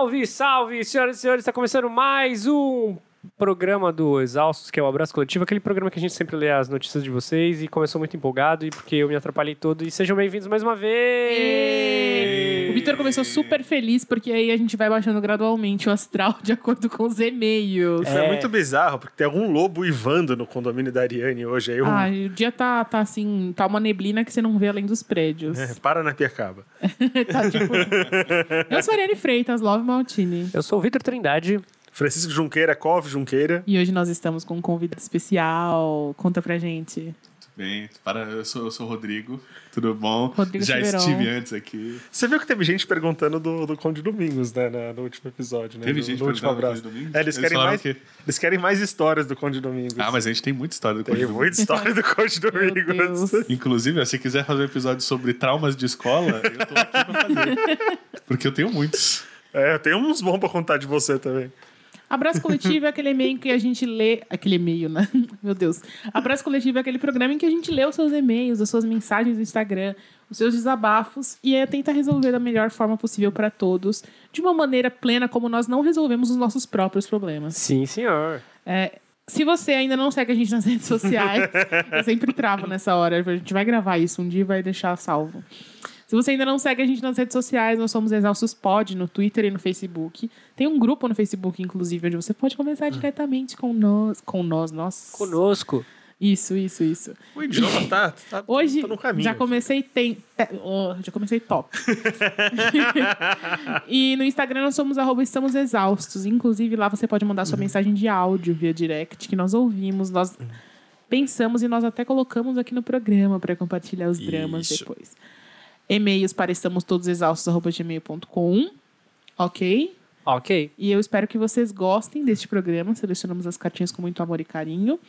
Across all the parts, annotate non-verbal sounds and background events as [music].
Salve, salve, senhoras e senhores, está começando mais um programa do Exaustos, que é o Abraço Coletivo, aquele programa que a gente sempre lê as notícias de vocês e começou muito empolgado e porque eu me atrapalhei todo. E sejam bem-vindos mais uma vez! O Vitor começou super feliz, porque aí a gente vai baixando gradualmente o astral de acordo com os e-mails. Isso é. muito bizarro, porque tem algum lobo ivando no condomínio da Ariane hoje. Aí eu... Ah, o dia tá, tá assim, tá uma neblina que você não vê além dos prédios. É, para na Piacaba. [laughs] tá, tipo... [laughs] eu sou a Ariane Freitas, Love Maltini. Eu sou o Vitor Trindade. Francisco Junqueira, Cove Junqueira. E hoje nós estamos com um convidado especial. Conta pra gente. Bem, para, eu sou, eu sou o Rodrigo, tudo bom? Rodrigo Já estive antes aqui. Você viu que teve gente perguntando do, do Conde Domingos, né, na- no último episódio, né? Teve no, gente no último perguntando do abraço. Conde Domingos? É, eles, Eles querem mais, que- eles querem mais histórias do Conde Domingos. Ah, mas a gente tem muita história do Tem Conde muita história do Conde Domingos. Deus. Inclusive, se quiser fazer um episódio sobre traumas de escola, eu tô aqui pra fazer. [laughs] Porque eu tenho muitos. É, tem uns bons pra contar de você também. Abraço Coletivo é aquele e-mail que a gente lê. Aquele e-mail, né? [laughs] Meu Deus. Abraço Coletivo é aquele programa em que a gente lê os seus e-mails, as suas mensagens no Instagram, os seus desabafos e é tentar resolver da melhor forma possível para todos, de uma maneira plena, como nós não resolvemos os nossos próprios problemas. Sim, senhor. É, se você ainda não segue a gente nas [laughs] redes sociais, eu sempre travo nessa hora. A gente vai gravar isso um dia e vai deixar salvo. Se você ainda não segue a gente nas redes sociais, nós somos Exaustos Pod no Twitter e no Facebook. Tem um grupo no Facebook, inclusive, onde você pode conversar diretamente com nós. Com nós, nós. Conosco. Isso, isso, isso. O idioma tá, tá, Hoje tá no caminho. já comecei tem, te- oh, já comecei top. [laughs] e no Instagram nós somos arroba estamos exaustos. Inclusive lá você pode mandar sua Uhum. mensagem de áudio via direct que nós ouvimos, nós pensamos e nós até colocamos aqui no programa para compartilhar os dramas Isso. depois. E-mails para estamos todos exaustos arroba gmail.com. Ok? Ok. E eu espero que vocês gostem deste programa. Selecionamos as cartinhas com muito amor e carinho.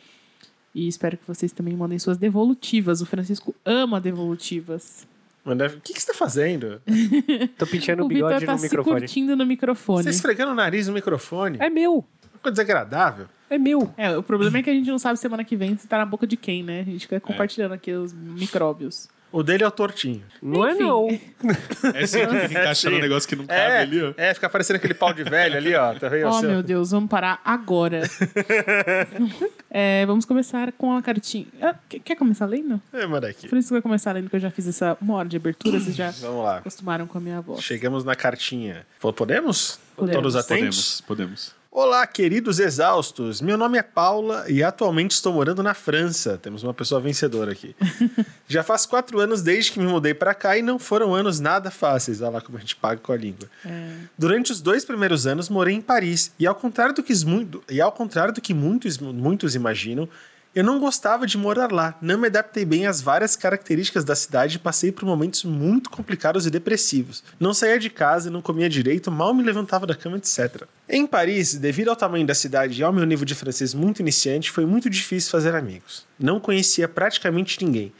E espero que vocês também mandem suas devolutivas. O Francisco ama devolutivas. Mano, O que, que você tá fazendo? [laughs] Tô pinchando o o bigode tá no se microfone. curtindo no microfone. Você esfregando o nariz no microfone? É meu. Uma coisa desagradável. É meu. É, o problema é que a gente não sabe semana que vem se tá na boca de quem, né? A gente fica compartilhando aqui os micróbios. O dele é o tortinho. Não Enfim. [laughs] é não. É assim, fica encaixando um sim. negócio que não cabe É, ali, ó. é, fica parecendo aquele pau de velho ali, ó. Tá vendo? Oh, Assim, ó. meu Deus, vamos parar agora. [laughs] É, vamos começar com a cartinha. Ah, quer- começar lendo? É, moleque. Por isso que vai começar lendo, que eu já fiz essa uma hora de abertura, vocês já Vamos lá. acostumaram com a minha voz. Chegamos na cartinha. Podemos? Podemos. Todos atentos? Podemos, podemos. Olá, queridos exaustos. Meu nome é Paula e atualmente estou morando na França. Temos uma pessoa vencedora aqui. [laughs] Já faz quatro anos desde que me mudei para cá e não foram anos nada fáceis. Olha lá como a gente paga com a língua. Durante os dois primeiros anos morei em Paris e ao contrário do que, e ao contrário do que muitos, muitos imaginam, eu não gostava de morar lá, não me adaptei bem às várias características da cidade e passei por momentos muito complicados e depressivos. Não saía de casa, não comia direito, mal me levantava da cama, etc. Em Paris, devido ao tamanho da cidade e ao meu nível de francês muito iniciante, foi muito difícil fazer amigos. Não conhecia praticamente ninguém.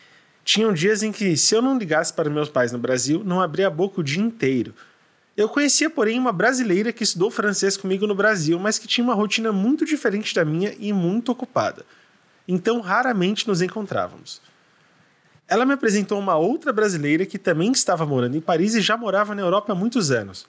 Tinham dias em que, se eu não ligasse para meus pais no Brasil, não abria a boca o dia inteiro. Eu conhecia, porém, uma brasileira que estudou francês comigo no Brasil, mas que tinha uma rotina muito diferente da minha e muito ocupada. Então, raramente nos encontrávamos. Ela me apresentou uma outra brasileira que também estava morando em Paris e já morava na Europa há muitos anos.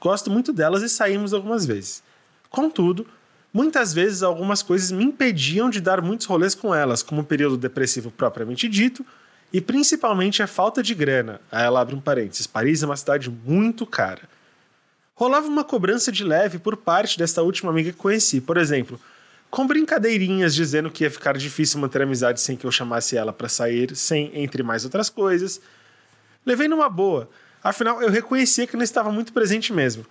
Gosto muito delas e saímos algumas vezes. Contudo, muitas vezes algumas coisas me impediam de dar muitos rolês com elas, como o período depressivo propriamente dito, e principalmente a falta de grana. Aí ela abre um parênteses: Paris é uma cidade muito cara. Rolava uma cobrança de leve por parte desta última amiga que conheci, por exemplo, com brincadeirinhas dizendo que ia ficar difícil manter a amizade sem que eu chamasse ela para sair, sem entre mais outras coisas. Levei numa boa, afinal eu reconhecia que não estava muito presente mesmo.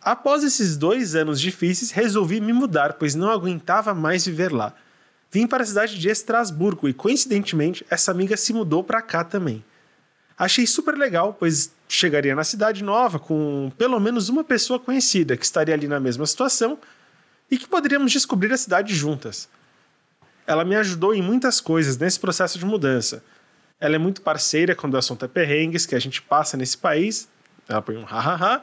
Após esses dois anos difíceis, resolvi me mudar, pois não aguentava mais viver lá. Vim para a cidade de Estrasburgo e, coincidentemente, essa amiga se mudou para cá também. Achei super legal, pois chegaria na cidade nova com pelo menos uma pessoa conhecida que estaria ali na mesma situação e que poderíamos descobrir a cidade juntas. Ela me ajudou em muitas coisas nesse processo de mudança. Ela é muito parceira quando o assunto é perrengues que a gente passa nesse país. Ela põe um hahaha.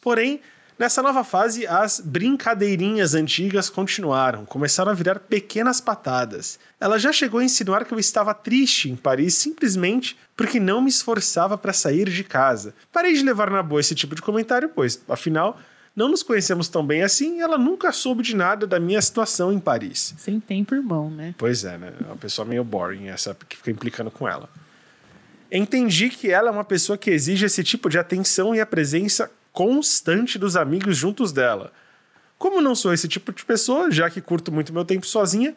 Porém, Nessa nova fase, as brincadeirinhas antigas continuaram, começaram a virar pequenas patadas. Ela já chegou a insinuar que eu estava triste em Paris simplesmente porque não me esforçava para sair de casa. Parei de levar na boa esse tipo de comentário, pois, afinal, não nos conhecemos tão bem assim ela nunca soube de nada da minha situação em Paris. Sem tempo, irmão, né? Pois é, né? É uma pessoa meio boring, essa que fica implicando com ela. Entendi que ela é uma pessoa que exige esse tipo de atenção e a presença constante dos amigos juntos dela. Como não sou esse tipo de pessoa, já que curto muito meu tempo sozinha,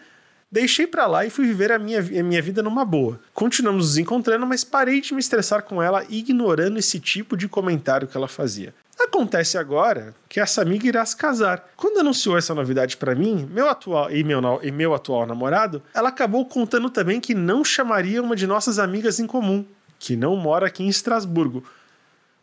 deixei pra lá e fui viver a minha, a minha vida numa boa. Continuamos nos encontrando, mas parei de me estressar com ela, ignorando esse tipo de comentário que ela fazia. Acontece agora que essa amiga irá se casar. Quando anunciou essa novidade para mim, meu atual e meu, e meu atual namorado, ela acabou contando também que não chamaria uma de nossas amigas em comum, que não mora aqui em Estrasburgo,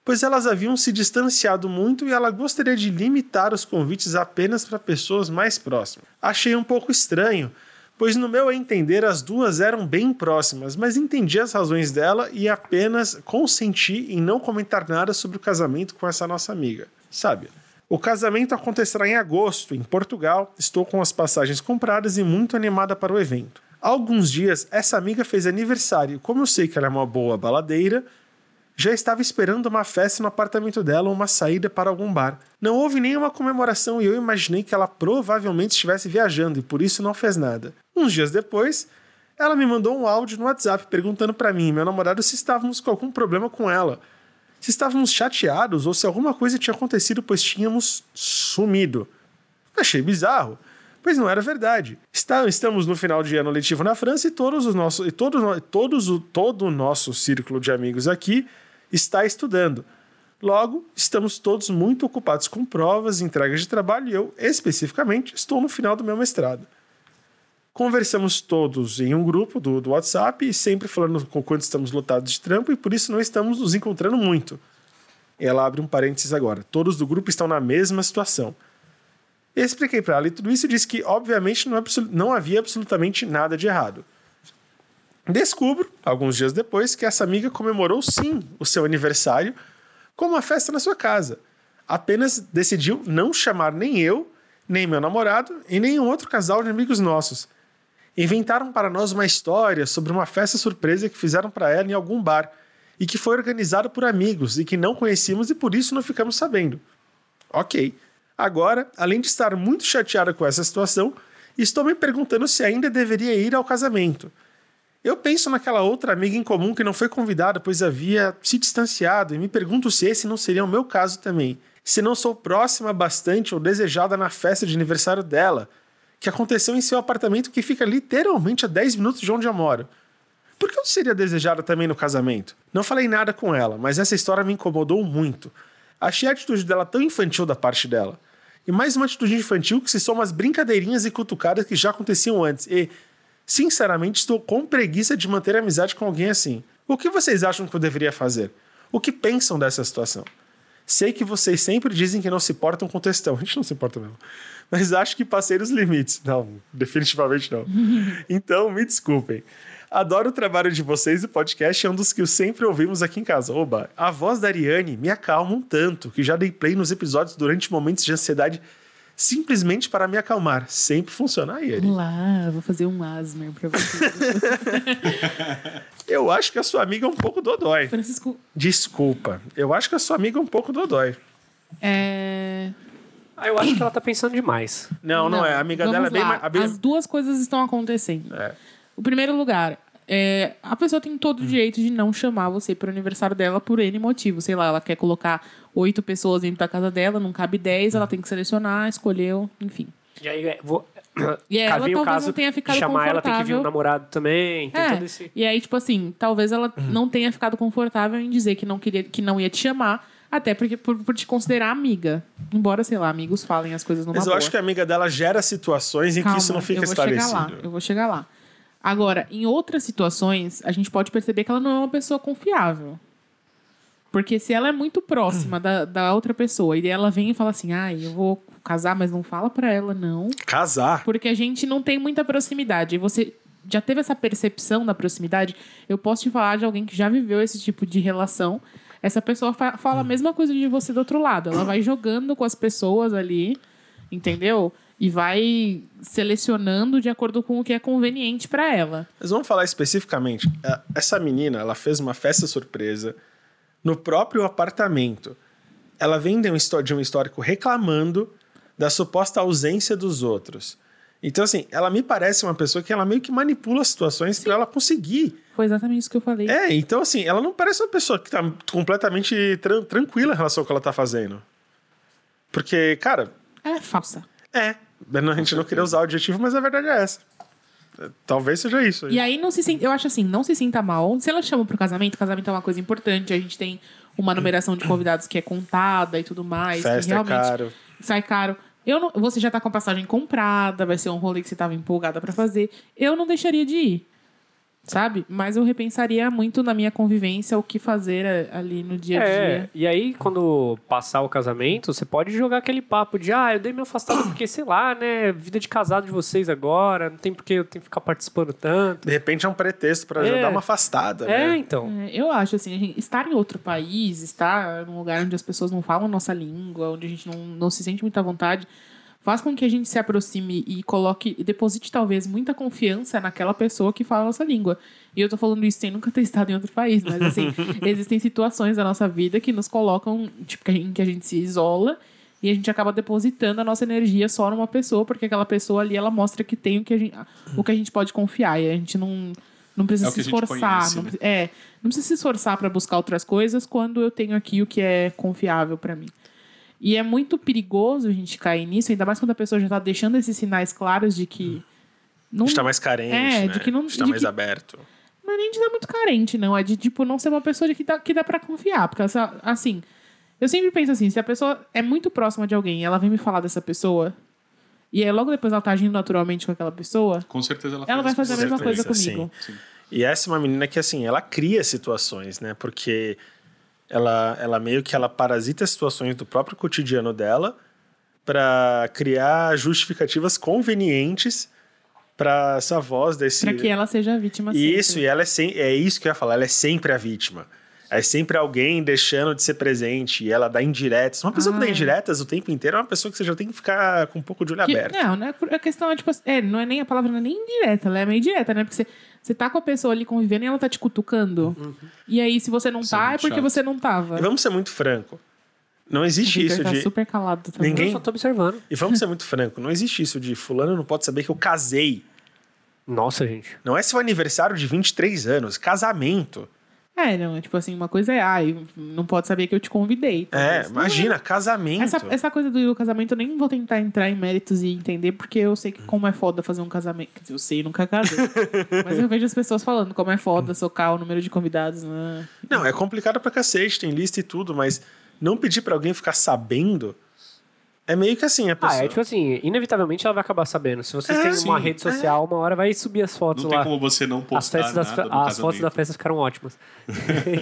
pois elas haviam se distanciado muito e ela gostaria de limitar os convites apenas para pessoas mais próximas. Achei um pouco estranho, pois no meu entender as duas eram bem próximas, mas entendi as razões dela e apenas consenti em não comentar nada sobre o casamento com essa nossa amiga. Sabe? O casamento acontecerá em agosto, em Portugal. Estou com as passagens compradas e muito animada para o evento. Há alguns dias, essa amiga fez aniversário. Como eu sei que ela é uma boa baladeira, já estava esperando uma festa no apartamento dela ou uma saída para algum bar. Não houve nenhuma comemoração e eu imaginei que ela provavelmente estivesse viajando e por isso não fez nada. Uns dias depois, ela me mandou um áudio no WhatsApp perguntando para mim e meu namorado se estávamos com algum problema com ela, se estávamos chateados ou se alguma coisa tinha acontecido pois tínhamos sumido. Achei bizarro, pois não era verdade. Está, estamos no final de ano letivo na França e todos os nossos e todos, todos o todo o nosso círculo de amigos aqui está estudando. Logo, estamos todos muito ocupados com provas, entregas de trabalho e eu, especificamente, estou no final do meu mestrado. Conversamos todos em um grupo do, do WhatsApp e sempre falando com quanto estamos lotados de trampo e por isso não estamos nos encontrando muito. Ela abre um parênteses agora. Todos do grupo estão na mesma situação. Eu expliquei para ela e tudo isso e disse que, obviamente, não, é não havia absolutamente nada de errado. Descubro, alguns dias depois, que essa amiga comemorou sim o seu aniversário com uma festa na sua casa. Apenas decidiu não chamar nem eu, nem meu namorado e nenhum outro casal de amigos nossos. Inventaram para nós uma história sobre uma festa surpresa que fizeram para ela em algum bar e que foi organizada por amigos e que não conhecíamos e por isso não ficamos sabendo. Ok. Agora, além de estar muito chateada com essa situação, estou me perguntando se ainda deveria ir ao casamento. Eu penso naquela outra amiga em comum que não foi convidada, pois havia se distanciado, e me pergunto se esse não seria o meu caso também. Se não sou próxima bastante ou desejada na festa de aniversário dela, que aconteceu em seu apartamento que fica literalmente a 10 minutos de onde eu moro. Por que eu seria desejada também no casamento? Não falei nada com ela, mas essa história me incomodou muito. Achei a atitude dela tão infantil da parte dela. E mais uma atitude infantil que se soma às brincadeirinhas e cutucadas que já aconteciam antes. E, Sinceramente, estou com preguiça de manter amizade com alguém assim. O que vocês acham que eu deveria fazer? O que pensam dessa situação? Sei que vocês sempre dizem que não se portam com textão. A gente não se importa mesmo. Mas acho que passei os limites. Não, definitivamente não. [laughs] Então, me desculpem. Adoro o trabalho de vocês e o podcast é um dos que sempre ouvimos aqui em casa. Oba, a voz da Ariane me acalma um tanto, que já dei play nos episódios durante momentos de ansiedade simplesmente para me acalmar. Sempre funciona. Aí, Vamos lá, vou fazer um asmer para você. [laughs] eu acho que a sua amiga é um pouco dodói. Francisco. Desculpa. Eu acho que a sua amiga é um pouco dodói. É. Ah, eu acho que ela tá pensando demais. Não, não, é. A amiga dela é bem mais. As duas coisas estão acontecendo. É. O primeiro lugar, é, a pessoa tem todo o direito de não chamar você para o aniversário dela por N motivo. Sei lá, ela quer colocar oito pessoas dentro da casa dela, não cabe dez, ela tem que selecionar, escolheu, enfim. E aí, vou. E aí, ela talvez caso não tenha ficado chamar ela tem que vir confortável. o namorado também. Tem É, todo esse. e aí, tipo assim, talvez ela não tenha ficado confortável em dizer que não queria, que não ia te chamar, até porque por, por te considerar amiga. Embora, sei lá, amigos falem as coisas numa Mas eu boa. acho que a amiga dela gera situações em Calma, que isso não fica eu vou chegar lá, esclarecido. eu vou chegar lá. Agora, em outras situações, a gente pode perceber que ela não é uma pessoa confiável. Porque se ela é muito próxima da, da outra pessoa e ela vem e fala assim, ai, eu vou casar, mas não fala pra ela, não. Casar. Porque a gente não tem muita proximidade. E você já teve essa percepção da proximidade? Eu posso te falar de alguém que já viveu esse tipo de relação. essa pessoa fa- fala a mesma coisa de você do outro lado. Ela vai jogando com as pessoas ali, entendeu? E vai selecionando de acordo com o que é conveniente pra ela. Mas vamos falar especificamente. É, Essa menina, ela fez uma festa surpresa no próprio apartamento. Ela vem um, de um histórico reclamando da suposta ausência dos outros. Então, assim, ela me parece uma pessoa que ela meio que manipula as situações pra ela conseguir. Foi exatamente isso que eu falei. É, então, assim, ela não parece uma pessoa que tá completamente tran- tranquila em relação ao que ela tá fazendo. Porque, cara, Ela é falsa. é. A gente não queria usar o adjetivo, mas a verdade é essa. É, Talvez seja isso. E aí não se sinta, eu acho assim, não se sinta mal. Se ela chama pro casamento, casamento é uma coisa importante. A gente tem uma numeração de convidados que é contada e tudo mais. que Festa é realmente caro. sai caro. Eu não, você já tá com a passagem comprada, vai ser um rolê que você tava empolgada pra fazer. Eu não deixaria de ir. Sabe? Mas eu repensaria muito na minha convivência o que fazer ali no dia a É, dia. e aí quando passar o casamento, você pode jogar aquele papo de, ah, eu dei meu afastado porque, sei lá, né, vida de casado de vocês agora, não tem porque eu tenho que ficar participando tanto. De repente é um pretexto pra É. já dar uma afastada, É, né? então. É, eu acho assim, a gente- estar em outro país, estar num lugar onde as pessoas não falam a nossa língua, onde a gente não, não se sente muita vontade, faz com que a gente se aproxime e coloque, e deposite talvez muita confiança naquela pessoa que fala a nossa língua. E eu tô falando isso sem nunca ter estado em outro país, mas assim, [laughs] existem situações da nossa vida que nos colocam, tipo, em que a gente se isola e a gente acaba depositando a nossa energia só numa pessoa, porque aquela pessoa ali, ela mostra que tem o que a gente, o que a gente pode confiar. E a gente não, não precisa É se esforçar. conhece, não né? é, não precisa se esforçar para buscar outras coisas quando eu tenho aqui o que é confiável para mim. E é muito perigoso a gente cair nisso, ainda mais quando a pessoa já tá deixando esses sinais claros de que. Não, Está mais carente, É, né? de que não- Está de mais que- aberto. não é nem de estar muito carente, não. É de, tipo, não ser uma pessoa de que dá, que dá pra confiar. Porque, essa- assim, eu sempre penso assim, se a pessoa é muito próxima de alguém e ela vem me falar dessa pessoa, e aí logo depois ela tá agindo naturalmente com aquela pessoa, Com certeza ela, ela vai faz fazer a mesma coisa certeza, comigo. Sim. E essa é uma menina que, assim, ela cria situações, né? Porque ela, ela meio que ela parasita as situações do próprio cotidiano dela para criar justificativas convenientes para essa voz desse... Pra que ela seja a vítima Isso, sempre. e ela é, sem, é isso que eu ia falar, ela é sempre a vítima. É sempre alguém deixando de ser presente e ela dá indiretas. Uma pessoa que dá Ah. indiretas o tempo inteiro é uma pessoa que você já tem que ficar com um pouco de olho Que- aberto. não, não é, a questão é tipo assim, é, não é nem a palavra não é nem indireta, ela é meio direta, né? Porque você, você tá com a pessoa ali convivendo e ela tá te cutucando. E aí, se você não Isso é tá, é porque chato. você não tava. E vamos ser muito franco. Não existe isso tá de. super calado também. Ninguém- Eu só tô observando. E vamos ser muito franco, não existe isso de fulano não pode saber que eu casei. Nossa, gente. Não é seu aniversário de 23 anos, casamento. É, não, é tipo assim, uma coisa é, ai, não pode saber que eu te convidei. É, Talvez. Não imagina, casamento. Essa, essa coisa do casamento eu nem vou tentar entrar em méritos e entender, porque eu sei que como é foda fazer um casamento. Quer dizer, eu sei, nunca casei. [laughs] Mas eu vejo as pessoas falando como é foda socar o número de convidados. Né? Não, é complicado pra cacete, tem lista e tudo, mas não pedir pra alguém ficar sabendo é meio que assim, a Ah, pessoa. é tipo assim, inevitavelmente ela vai acabar sabendo. Se vocês É, têm uma sim, rede social, uma hora vai subir as fotos Não lá. tem como você não As, postar festas das, no as fotos da festa ficaram ótimas. [laughs]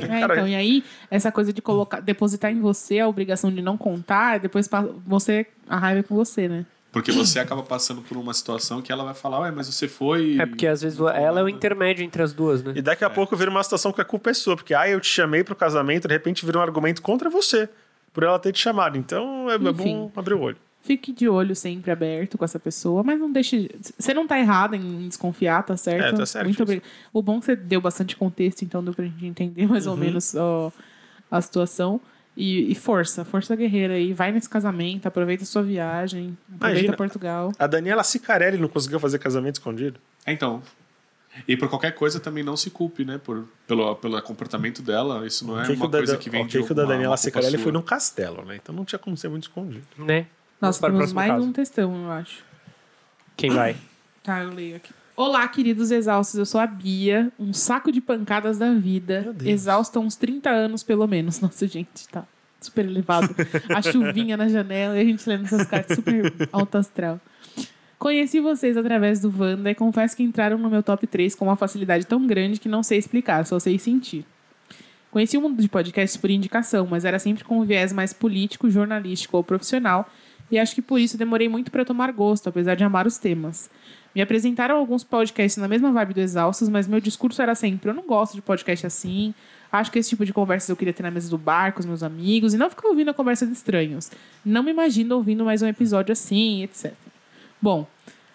É, então, e aí, essa coisa de colocar, depositar em você a obrigação de não contar, depois você, a raiva é com você, né? Porque você acaba passando por uma situação que ela vai falar, ué, mas você foi... É porque às vezes ela é o intermédio entre as duas, né? E daqui a pouco vira uma situação que a culpa é sua, porque ah, eu te chamei pro casamento, de repente vira um argumento contra você, por ela ter te chamado. Então é, é bom Enfim. abrir o olho. Fique de olho sempre aberto com essa pessoa, mas não deixe. Você não tá errado em desconfiar, tá certo? É, tá certo Muito obrigado. O bom é que você deu bastante contexto, então deu pra gente entender mais Uhum. ou menos ó, a situação. E, e força, força guerreira aí. Vai nesse casamento, aproveita a sua viagem, aproveita Imagina. Portugal. A Daniela Cicarelli não conseguiu fazer casamento escondido. É, então. E por qualquer coisa também não se culpe, né? Por, pelo, pelo comportamento dela. Isso não é o que, que uma o da, coisa que vem o de que, que o da uma- Daniela sua. foi num castelo, né? Então não tinha como ser muito escondido. Né? Nossa, temos mais caso. um textão, eu acho. Quem vai? [coughs] Tá, eu leio aqui. Olá, queridos exaustos. Eu sou a Bia, um saco de pancadas da vida. Exausta há uns 30 anos, pelo menos. [laughs] Nossa, gente, tá super elevado. a chuvinha na janela e a gente lendo essas cartas super [laughs] alto astral. Conheci vocês através do Wanda e confesso que entraram no meu top 3 com uma facilidade tão grande que não sei explicar, só sei sentir. Conheci o mundo de podcasts por indicação, mas era sempre com um viés mais político, jornalístico ou profissional, e acho que por isso demorei muito para tomar gosto, apesar de amar os temas. Me apresentaram alguns podcasts na mesma vibe do Exaustos, mas meu discurso era sempre: eu não gosto de podcast assim. Acho que esse tipo de conversas eu queria ter na mesa do bar com os meus amigos e não ficar ouvindo a conversa de estranhos. Não me imagino ouvindo mais um episódio assim, etc. Bom,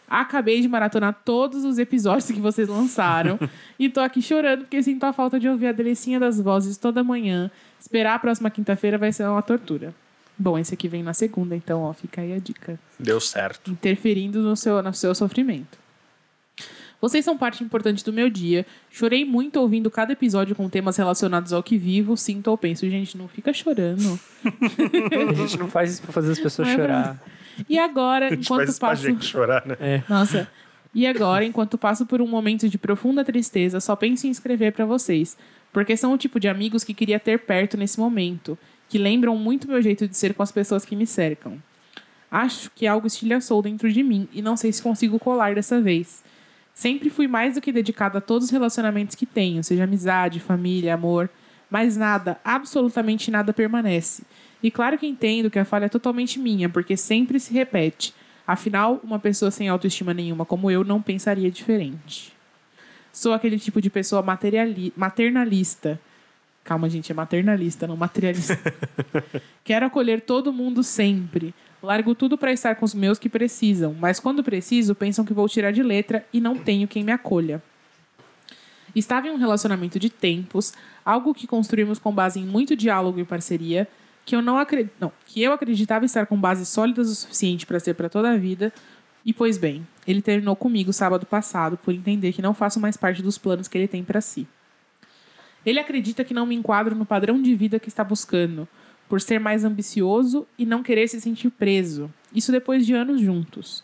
acabei de maratonar todos os episódios que vocês lançaram [laughs] e tô aqui chorando porque sinto a falta de ouvir a delicinha das vozes toda manhã. Esperar a próxima quinta-feira vai ser uma tortura. Bom, esse aqui vem na segunda, então ó, fica aí a dica. Deu certo. Interferindo no seu, no seu sofrimento. Vocês são parte importante do meu dia. Chorei muito ouvindo cada episódio com temas relacionados ao que vivo, sinto ou penso. Gente, não fica chorando. [laughs] A gente não faz isso pra fazer as pessoas é chorar. E agora, [laughs] A gente enquanto faz isso pra passo. gente chorar, né? Nossa. E agora, enquanto passo por um momento de profunda tristeza, só penso em escrever pra vocês, porque são o tipo de amigos que queria ter perto nesse momento, que lembram muito meu jeito de ser com as pessoas que me cercam. Acho que algo estilhaçou dentro de mim e não sei se consigo colar dessa vez. Sempre fui mais do que dedicada a todos os relacionamentos que tenho, seja amizade, família, amor, mas nada, absolutamente nada permanece. E claro que entendo que a falha é totalmente minha, porque sempre se repete. Afinal, uma pessoa sem autoestima nenhuma como eu não pensaria diferente. Sou aquele tipo de pessoa materiali maternalista. Calma, gente, é maternalista, não materialista. [laughs] Quero acolher todo mundo sempre. Largo tudo para estar com os meus que precisam, mas quando preciso, pensam que vou tirar de letra e não tenho quem me acolha. Estava em um relacionamento de tempos, algo que construímos com base em muito diálogo e parceria, que eu não acredito, não, que eu acreditava estar com bases sólidas o suficiente para ser para toda a vida. E pois bem, ele terminou comigo sábado passado por entender que não faço mais parte dos planos que ele tem para si. Ele acredita que não me enquadro no padrão de vida que está buscando, por ser mais ambicioso e não querer se sentir preso. Isso depois de anos juntos.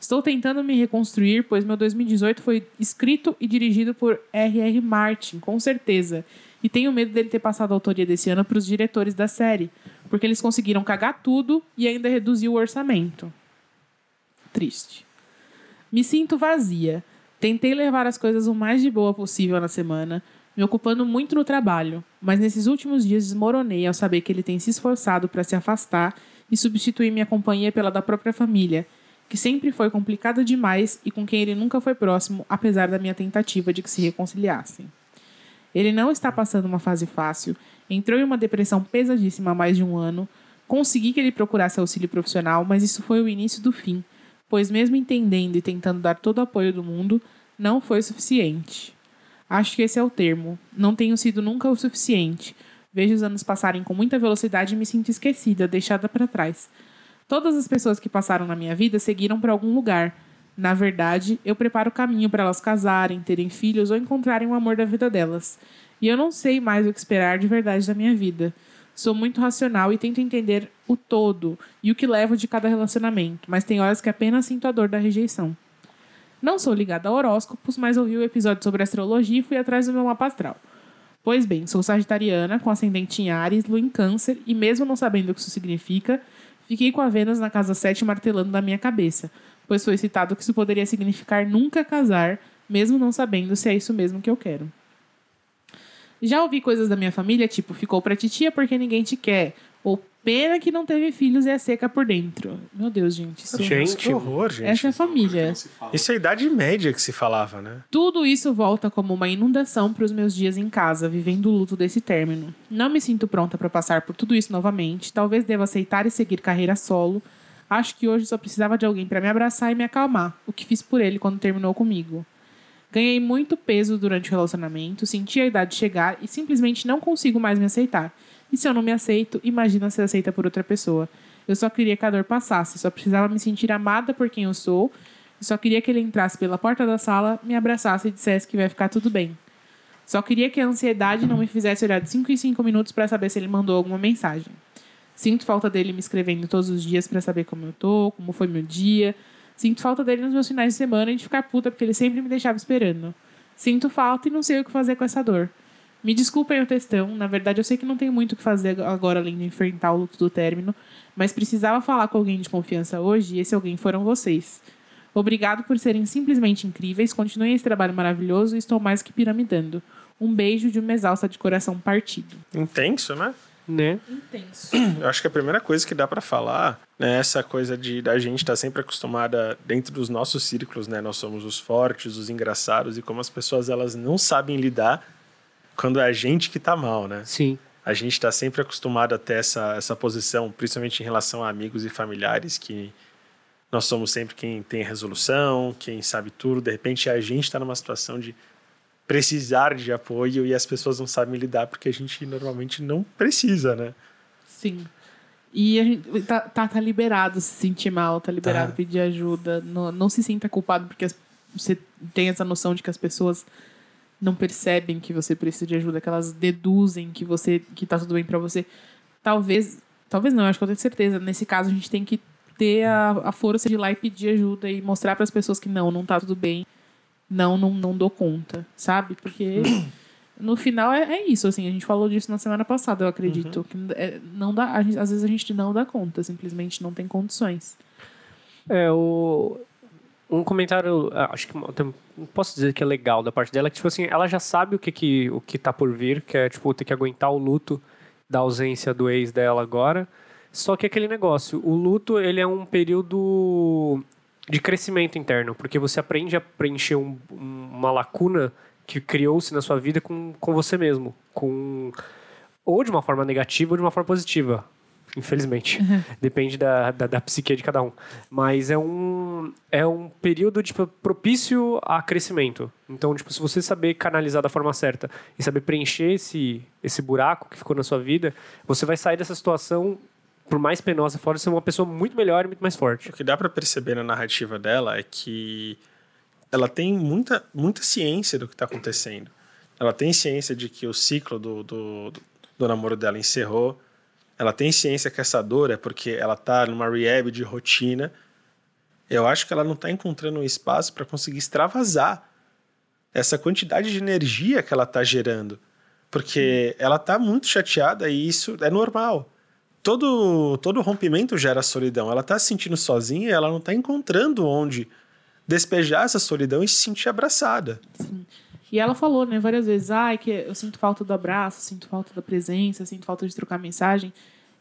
Estou tentando me reconstruir, pois meu 2018 foi escrito e dirigido por R.R. Martin, com certeza. E tenho medo dele ter passado a autoria desse ano para os diretores da série, porque eles conseguiram cagar tudo e ainda reduzir o orçamento. Triste. Me sinto vazia. Tentei levar as coisas o mais de boa possível na semana, me ocupando muito no trabalho, mas nesses últimos dias desmoronei ao saber que ele tem se esforçado para se afastar e substituir minha companhia pela da própria família, que sempre foi complicada demais e com quem ele nunca foi próximo, apesar da minha tentativa de que se reconciliassem. Ele não está passando uma fase fácil, entrou em uma depressão pesadíssima há mais de um ano, consegui que ele procurasse auxílio profissional, mas isso foi o início do fim, pois mesmo entendendo e tentando dar todo o apoio do mundo, não foi suficiente. Acho que esse é o termo. Não tenho sido nunca o suficiente. Vejo os anos passarem com muita velocidade e me sinto esquecida, deixada para trás. Todas as pessoas que passaram na minha vida seguiram para algum lugar. Na verdade, eu preparo o caminho para elas casarem, terem filhos ou encontrarem o amor da vida delas. E eu não sei mais o que esperar de verdade da minha vida. Sou muito racional e tento entender o todo e o que levo de cada relacionamento, mas tem horas que apenas sinto a dor da rejeição. Não sou ligada a horóscopos, mas ouvi o episódio sobre astrologia e fui atrás do meu mapa astral. Pois bem, sou sagitariana, com ascendente em Ares, lua em câncer, e mesmo não sabendo o que isso significa, fiquei com a Vênus na casa 7 martelando na minha cabeça, pois foi citado que isso poderia significar nunca casar, mesmo não sabendo se é isso mesmo que eu quero. Já ouvi coisas da minha família, tipo, ficou pra titia porque ninguém te quer. Pena que não teve filhos e é seca por dentro. Meu Deus, gente. Isso, Gente, que horror, gente. essa é a família. Isso é a idade média que se falava, né? Tudo isso volta como uma inundação para os meus dias em casa, vivendo o luto desse término. Não me sinto pronta para passar por tudo isso novamente. Talvez deva aceitar e seguir carreira solo. Acho que hoje só precisava de alguém para me abraçar e me acalmar, o que fiz por ele quando terminou comigo. Ganhei muito peso durante o relacionamento, senti a idade chegar e simplesmente não consigo mais me aceitar. E se eu não me aceito, imagina ser aceita por outra pessoa. Eu só queria que a dor passasse, só precisava me sentir amada por quem eu sou, e só queria que ele entrasse pela porta da sala, me abraçasse e dissesse que vai ficar tudo bem. Só queria que a ansiedade não me fizesse olhar de 5 em 5 minutos para saber se ele mandou alguma mensagem. Sinto falta dele me escrevendo todos os dias para saber como eu tô, como foi meu dia. Sinto falta dele nos meus finais de semana e de ficar puta porque ele sempre me deixava esperando. Sinto falta e não sei o que fazer com essa dor. Me desculpem o textão, na verdade eu sei que não tenho muito o que fazer agora além de enfrentar o luto do término, mas precisava falar com alguém de confiança hoje e esse alguém foram vocês. Obrigado por serem simplesmente incríveis, continuem esse trabalho maravilhoso e estou mais que piramidando. Um beijo de uma exausta de coração partido. Intenso, né? né? Intenso. Eu acho que a primeira coisa que dá pra falar é essa coisa de da gente estar sempre acostumada dentro dos nossos círculos, né? Nós somos os fortes, os engraçados e como as pessoas elas não sabem lidar quando é a gente que tá mal, né? Sim. A gente está sempre acostumado a ter essa, essa posição, principalmente em relação a amigos e familiares, que nós somos sempre quem tem a resolução, quem sabe tudo. De repente, a gente está numa situação de precisar de apoio e as pessoas não sabem lidar porque a gente normalmente não precisa, né? Sim. E a gente tá, tá, tá liberado se sentir mal, tá liberado Tá. pedir ajuda. Não, não se sinta culpado porque as- você tem essa noção de que as pessoas não percebem que você precisa de ajuda, que elas deduzem que você que tá tudo bem pra você. Talvez, talvez não, acho que eu tenho certeza. Nesse caso, a gente tem que ter a, a força de ir lá e pedir ajuda e mostrar para as pessoas que não, não tá tudo bem. Não, não, não dou conta, sabe? Porque [clears throat] no final é, é isso, assim, a gente falou disso na semana passada, eu acredito. Que é, não dá, gente- às vezes a gente não dá conta, simplesmente não tem condições. É, o... Um comentário, ah, acho que não posso dizer que é legal da parte dela, é que, tipo assim, ela já sabe o que, que, o que tá por vir, que é, tipo, ter que aguentar o luto da ausência do ex dela agora. Só que aquele negócio, o luto, ele é um período de crescimento interno, porque você aprende a preencher um- uma lacuna que criou-se na sua vida com, com você mesmo, com ou de uma forma negativa ou de uma forma positiva, infelizmente. Depende da, da, da psique de cada um. Mas é um, é um período tipo, propício a crescimento. Então, tipo, se você saber canalizar da forma certa e saber preencher esse, esse buraco que ficou na sua vida, você vai sair dessa situação, por mais penosa fora, ser uma pessoa muito melhor e muito mais forte. O que dá pra perceber na narrativa dela é que ela tem muita, muita ciência do que tá acontecendo. Ela tem ciência de que o ciclo do, do, do namoro dela encerrou. Ela tem ciência que essa dor é porque ela tá numa rehab de rotina. Eu acho que ela não tá encontrando um espaço para conseguir extravasar essa quantidade de energia que ela tá gerando. Porque ela tá muito chateada e isso é normal todo, todo rompimento gera solidão. Ela tá se sentindo sozinha ela não tá encontrando onde despejar essa solidão e se sentir abraçada. E ela falou, né, várias vezes, ai, que eu sinto falta do abraço, sinto falta da presença, sinto falta de trocar mensagem.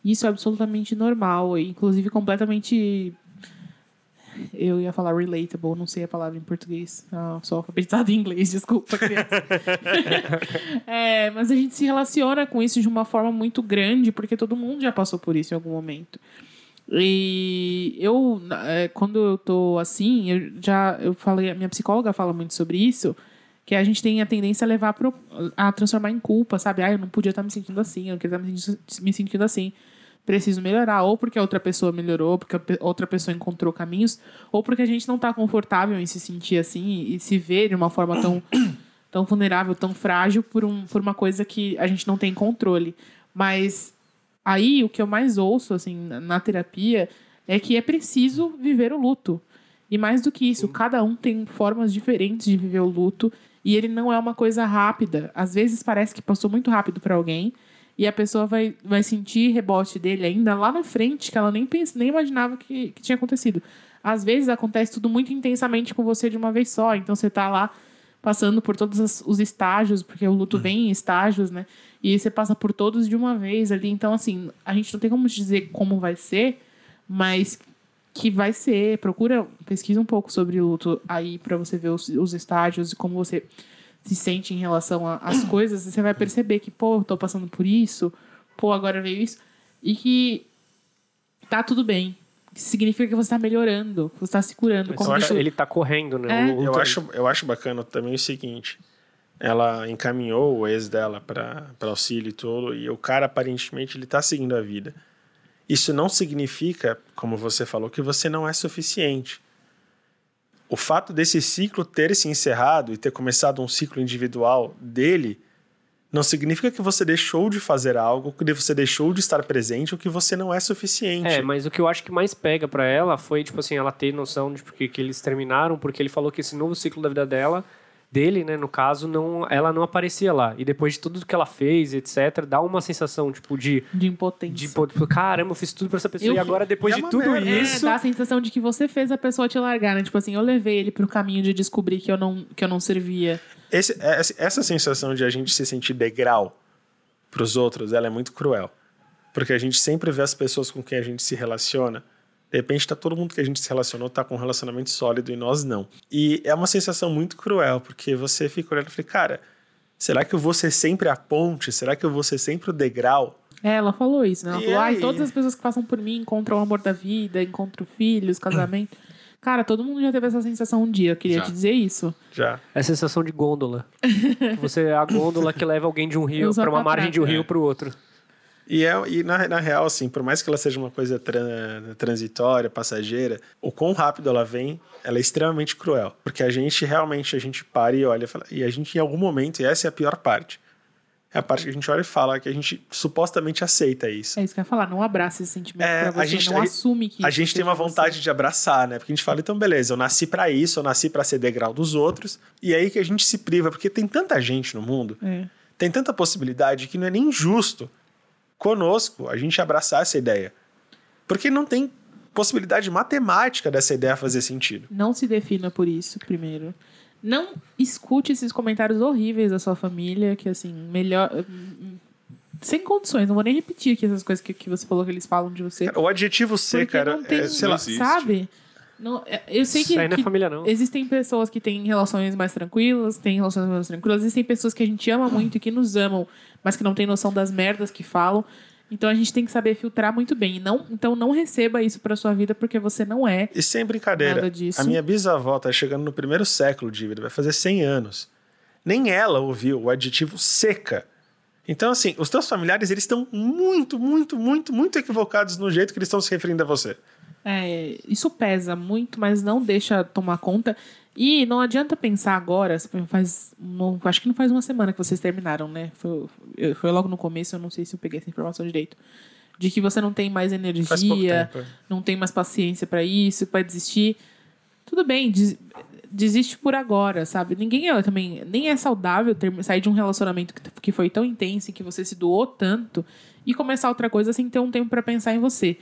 Isso é absolutamente normal, inclusive completamente. Eu ia falar relatable, não sei a palavra em português. Ah, sou alfabetizada em inglês, desculpa, criança. [laughs] É, mas a gente se relaciona com isso de uma forma muito grande, porque todo mundo já passou por isso em algum momento. E eu, é, quando eu tô assim, eu já eu falei, a minha psicóloga fala muito sobre isso, que a gente tem a tendência a levar pro, a transformar em culpa, sabe? Ah, eu não podia estar me sentindo assim, eu não queria estar me sentindo, assim. Preciso melhorar, ou porque a outra pessoa melhorou, porque a outra pessoa encontrou caminhos, ou porque a gente não está confortável em se sentir assim e se ver de uma forma tão, [coughs] tão vulnerável, tão frágil por, um, por uma coisa que a gente não tem controle. Mas aí o que eu mais ouço assim na terapia é que é preciso viver o luto. E mais do que isso, cada um tem formas diferentes de viver o luto e ele não é uma coisa rápida. Às vezes parece que passou muito rápido para alguém e a pessoa vai, vai sentir rebote dele ainda lá na frente, que ela nem pensa, nem imaginava que, que tinha acontecido. Às vezes acontece tudo muito intensamente com você de uma vez só, então você tá lá passando por todos os estágios, porque o luto vem em estágios, né? E você passa por todos de uma vez ali. Então, assim, a gente não tem como te dizer como vai ser, mas que vai ser. Procura, pesquisa um pouco sobre luto aí para você ver os, os estágios e como você se sente em relação às [clears throat] coisas. Você vai perceber que, pô, tô passando por isso, pô, agora veio isso. E que tá tudo bem. Isso significa que você tá melhorando, que você tá se curando. Como acho- Ele tá correndo, né? É. Eu acho, eu acho bacana também o seguinte: ela encaminhou o ex dela para auxílio e tudo, e o cara aparentemente ele tá seguindo a vida. Isso não significa, como você falou, que você não é suficiente. O fato desse ciclo ter se encerrado e ter começado um ciclo individual dele não significa que você deixou de fazer algo, que você deixou de estar presente ou que você não é suficiente. É, mas o que eu acho que mais pega pra ela foi, tipo assim, ela ter noção de porque que eles terminaram, porque ele falou que esse novo ciclo da vida dela, dele, né, no caso, não, ela não aparecia lá. E depois de tudo que ela fez, etc, dá uma sensação, tipo, de, de impotência. de pô, tipo, caramba, eu fiz tudo pra essa pessoa Eu- e agora depois é de tudo merda. É, isso... dá a sensação de que você fez a pessoa te largar, né? Tipo assim, eu levei ele pro caminho de descobrir que eu não, que eu não servia. Esse- essa essa sensação de a gente se sentir degrau para os outros, ela é muito cruel. Porque a gente sempre vê as pessoas com quem a gente se relaciona. De repente, tá todo mundo que a gente se relacionou tá com um relacionamento sólido e nós não. E é uma sensação muito cruel, porque você fica olhando e fala, cara, será que eu vou ser sempre a ponte? Será que eu vou ser sempre o degrau? É, ela falou isso, né? Ela E falou, ai, aí? todas as pessoas que passam por mim encontram o amor da vida, encontram filhos, casamento. [clears throat] Cara, todo mundo já teve essa sensação um dia, eu queria Já. te dizer isso. Já. É a sensação de gôndola. [laughs] Que você é a gôndola que leva alguém de um rio para uma pra margem de um rio para o outro. E, é, e na, na real, assim, por mais que ela seja uma coisa tran- transitória, passageira, o quão rápido ela vem, ela é extremamente cruel. Porque a gente realmente, a gente para e olha, e fala- e a gente em algum momento, e essa é a pior parte, é a parte que a gente olha e fala que a gente supostamente aceita isso. É isso que eu ia falar, não abraça esse sentimento É, pra você, a gente- não a- assume que A gente tem uma você. vontade de abraçar, né? Porque a gente fala, então beleza, eu nasci pra isso, eu nasci pra ser degrau dos outros, e é aí que a gente se priva, porque tem tanta gente no mundo, É. tem tanta possibilidade que não é nem justo conosco a gente abraçar essa ideia. Porque não tem possibilidade matemática dessa ideia fazer sentido. Não se defina por isso, primeiro. Não escute esses comentários horríveis da sua família, que assim, melhor. Sem condições, não vou nem repetir aqui essas coisas que, que você falou que eles falam de você. O adjetivo ser, cara, não tem, é, sei lá, Não existe. Não, é- eu sei que, Isso aí não é que família, não. existem pessoas que têm relações mais tranquilas, têm relações mais tranquilas, existem pessoas que a gente ama muito e que nos amam, mas que não têm noção das merdas que falam. Então a gente tem que saber filtrar muito bem. E não, então não receba isso pra sua vida porque você não é. E sem brincadeira, Nada disso. a minha bisavó tá chegando no primeiro século de vida, vai fazer 100 anos. Nem ela ouviu o adjetivo seca. Então, assim, os teus familiares, eles estão muito, muito, muito, muito equivocados no jeito que eles estão se referindo a você. É, isso pesa muito, mas não deixa tomar conta. E não adianta pensar agora, faz, não- acho que não faz uma semana que vocês terminaram, né? Foi, foi logo no começo, eu não sei se eu peguei essa informação direito. De que você não tem mais energia, tempo. não tem mais paciência pra isso, vai desistir. Tudo bem, des- desiste por agora, sabe? Ninguém é também, nem é saudável ter, sair de um relacionamento que, que foi tão intenso e que você se doou tanto e começar outra coisa sem ter um tempo pra pensar em você.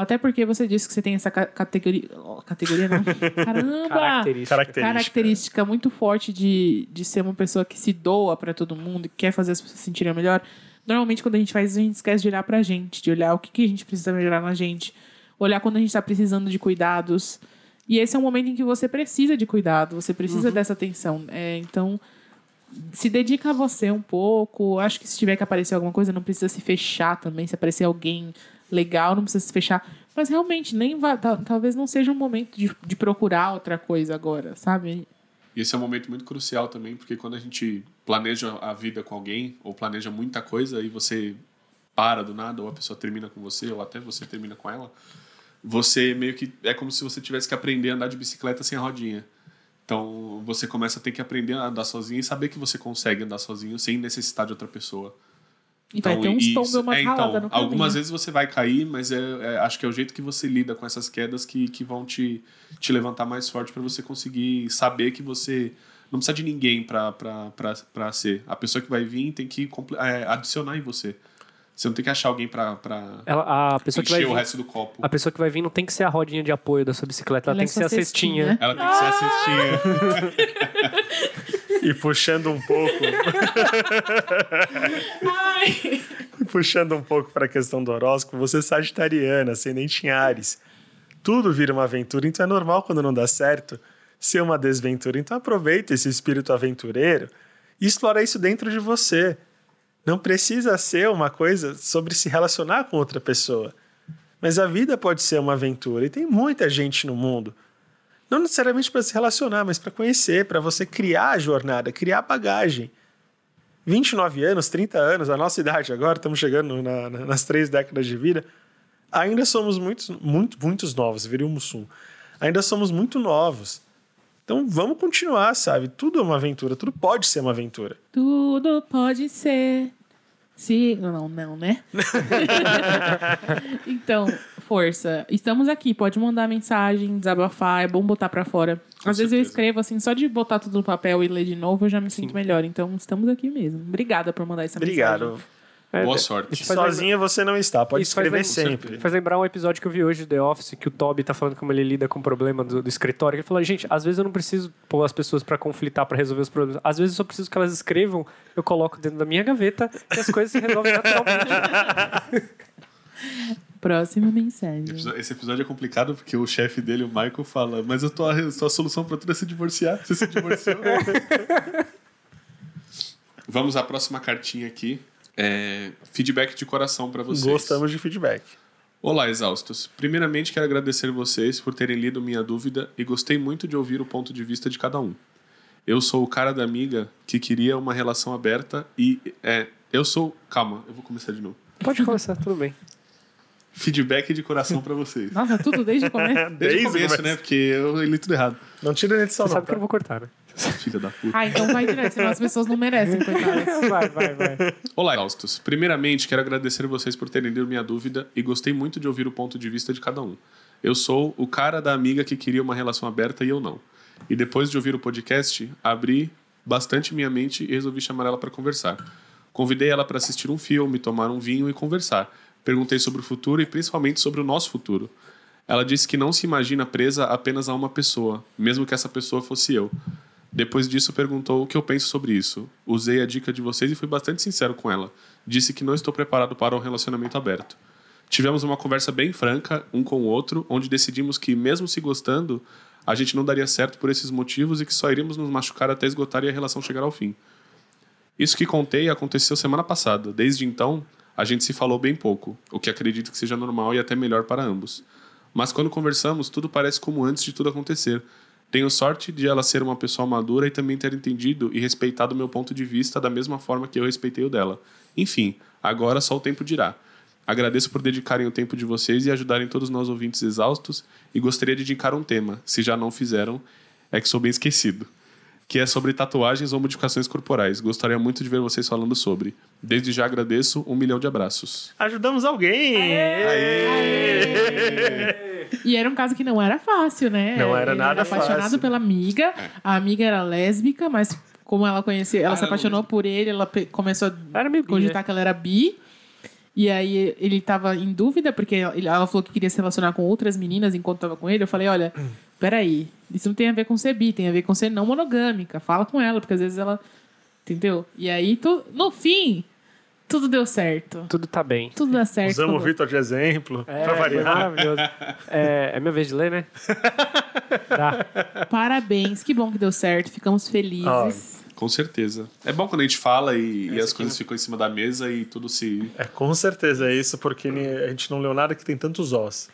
Até porque você disse que você tem essa ca- categoria. oh, categoria não. [laughs] Caramba! Característica. Característica. Característica muito forte de, de ser uma pessoa que se doa pra todo mundo e quer fazer as pessoas se sentirem melhor. Normalmente, quando a gente faz isso, a gente esquece de olhar pra gente, de olhar o que, que a gente precisa melhorar na gente, olhar quando a gente tá precisando de cuidados. E esse é um momento em que você precisa de cuidado, você precisa dessa atenção. É, então, se dedica a você um pouco. Acho que se tiver que aparecer alguma coisa, não precisa se fechar também. Se aparecer alguém legal, não precisa se fechar. Mas realmente, nem vai, tal- talvez não seja um momento de, de procurar outra coisa agora, sabe? E esse é um momento muito crucial também, porque quando a gente planeja a vida com alguém, ou planeja muita coisa, e você para do nada, ou a pessoa termina com você, ou até você termina com ela, você meio que. É como se você tivesse que aprender a andar de bicicleta sem a rodinha. Então você começa a ter que aprender a andar sozinho e saber que você consegue andar sozinho sem necessitar de outra pessoa. E vai ter uns isso- tombos, uma é, ralada então, no caminho. Algumas vezes você vai cair, mas é, é- acho que é o jeito que você lida com essas quedas que, que vão te, te levantar mais forte para você conseguir saber que você não precisa de ninguém para ser. A pessoa que vai vir tem que é, adicionar em você. Você não tem que achar alguém para Ela, a pessoa que vai encher o vir, resto do copo. a pessoa que vai vir não tem que ser a rodinha de apoio da sua bicicleta, ela, Ela tem é que ser a cestinha. cestinha. Ela tem que ser assistinha. [laughs] E puxando um pouco, [laughs] Ai! puxando um pouco para a questão do horóscopo, você é sagitariana, ascendente em Ares. Tudo vira uma aventura, então é normal quando não dá certo ser uma desventura. Então aproveita esse espírito aventureiro e explora isso dentro de você. Não precisa ser uma coisa sobre se relacionar com outra pessoa. Mas a vida pode ser uma aventura e tem muita gente no mundo. Não necessariamente para se relacionar, mas para conhecer, para você criar a jornada, criar bagagem. 29 anos, 30 anos, a nossa idade agora, estamos chegando na- na- nas três décadas de vida, ainda somos muitos, muito, muitos novos, viria Mussum. Ainda somos muito novos. Então vamos continuar, sabe? Tudo é uma aventura, tudo pode ser uma aventura. Tudo pode ser. Se... Não, não, né? [laughs] [laughs] então, força. Estamos aqui. Pode mandar mensagem, desabafar. É bom botar pra fora. Às vezes eu escrevo assim, só de botar tudo no papel e ler de novo, eu já me sinto melhor. Então, estamos aqui mesmo. Obrigada por mandar essa Obrigado. mensagem. É, Boa sorte. Sozinha você não está, pode Isso escrever lembra- sempre. Faz lembrar um episódio que eu vi hoje de The Office, que o Toby tá falando como ele lida com o problema do, do escritório. Ele falou, gente, às vezes eu não preciso pôr as pessoas pra conflitar, pra resolver os problemas. Às vezes eu só preciso que elas escrevam, eu coloco dentro da minha gaveta e as coisas se resolvem [laughs] naturalmente. Próxima mensagem. Esse episódio é complicado porque o chefe dele, o Michael, fala: Mas eu tô a, tô a solução pra tudo é se divorciar. Você se divorciou. [laughs] Vamos à próxima cartinha aqui. É, feedback de coração pra vocês. Gostamos de feedback. Olá, exaustos. Primeiramente, quero agradecer vocês por terem lido minha dúvida e gostei muito de ouvir o ponto de vista de cada um. Eu sou o cara da amiga que queria uma relação aberta e. É, eu sou. Calma, eu vou começar de novo. Pode começar, tudo bem. Feedback de coração pra vocês. Nossa, tudo desde o começo. [laughs] Desde, Desde o começo, começo. né? Porque eu li tudo errado. Não tira a edição, Você não. sabe que eu Tá? vou cortar, né? Filha da puta. Ah, então vai direto, senão as pessoas não merecem, coitadas. [laughs] Vai, vai, vai. Olá, exaustos. Primeiramente, quero agradecer vocês por terem lido minha dúvida e gostei muito de ouvir o ponto de vista de cada um. Eu sou o cara da amiga que queria uma relação aberta e eu não. E depois de ouvir o podcast, abri bastante minha mente e resolvi chamar ela para conversar. Convidei ela para assistir um filme, tomar um vinho e conversar. Perguntei sobre o futuro e principalmente sobre o nosso futuro. Ela disse que não se imagina presa apenas a uma pessoa, mesmo que essa pessoa fosse eu. Depois disso, perguntou o que eu penso sobre isso. Usei a dica de vocês e fui bastante sincero com ela. Disse que não estou preparado para um relacionamento aberto. Tivemos uma conversa bem franca, um com o outro, onde decidimos que, mesmo se gostando, a gente não daria certo por esses motivos e que só iríamos nos machucar até esgotar e a relação chegar ao fim. Isso que contei aconteceu semana passada. Desde então, a gente se falou bem pouco, o que acredito que seja normal e até melhor para ambos. Mas quando conversamos, tudo parece como antes de tudo acontecer. Tenho sorte de ela ser uma pessoa madura e também ter entendido e respeitado o meu ponto de vista da mesma forma que eu respeitei o dela. Enfim, agora só o tempo dirá. Agradeço por dedicarem o tempo de vocês e ajudarem todos nós ouvintes exaustos e gostaria de indicar um tema, se já não fizeram, é que sou bem esquecido, que é sobre tatuagens ou modificações corporais. Gostaria muito de ver vocês falando sobre. Desde já agradeço, um milhão de abraços. Ajudamos alguém! E era um caso que não era fácil, né? Não era Ele nada apaixonado fácil. pela amiga. A amiga era lésbica, mas como ela conhecia, ela Ah, se apaixonou por ele, ela começou a Era bi, cogitar né? que ela era bi. E aí ele tava em dúvida, porque ela falou que queria se relacionar com outras meninas enquanto tava com ele. Eu falei, olha, peraí, isso não tem a ver com ser bi, tem a ver com ser não monogâmica. Fala com ela, porque às vezes ela. Entendeu? E aí, tu, no fim, tudo deu certo. Tudo tá bem. Tudo dá certo. Usamos o quando- Vitor de exemplo, É, pra variar. maravilhoso. É, é minha vez de ler, né? [laughs] Tá. Parabéns, que bom que deu certo. Ficamos felizes. Com certeza. É bom quando a gente fala e, e as coisas não- ficam em cima da mesa e tudo se. É, com certeza é isso, porque a gente não leu nada que tem tantos os.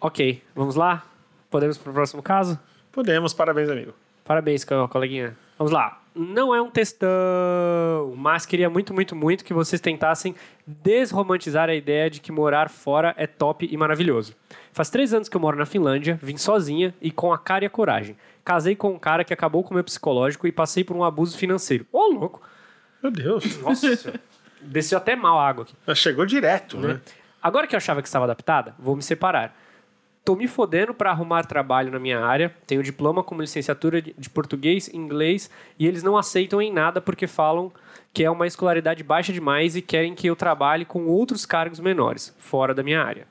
Ok, vamos lá? Podemos pro próximo caso? Podemos, parabéns, amigo. Parabéns, co- coleguinha. Vamos lá. Não é um textão, mas queria muito, muito, muito que vocês tentassem desromantizar a ideia de que morar fora é top e maravilhoso. Faz três anos que eu moro na Finlândia, vim sozinha e com a cara e a coragem. Casei com um cara que acabou com o meu psicológico e passei por um abuso financeiro. Ô, louco! Meu Deus. Nossa, [laughs] desceu até mal a água aqui. Mas Chegou direto, né? Agora que eu achava que estava adaptada, vou me separar. Tô me fodendo para arrumar trabalho na minha área. Tenho diploma como licenciatura de de português e inglês e eles não aceitam em nada porque falam que é uma escolaridade baixa demais e querem que eu trabalhe com outros cargos menores, fora da minha área.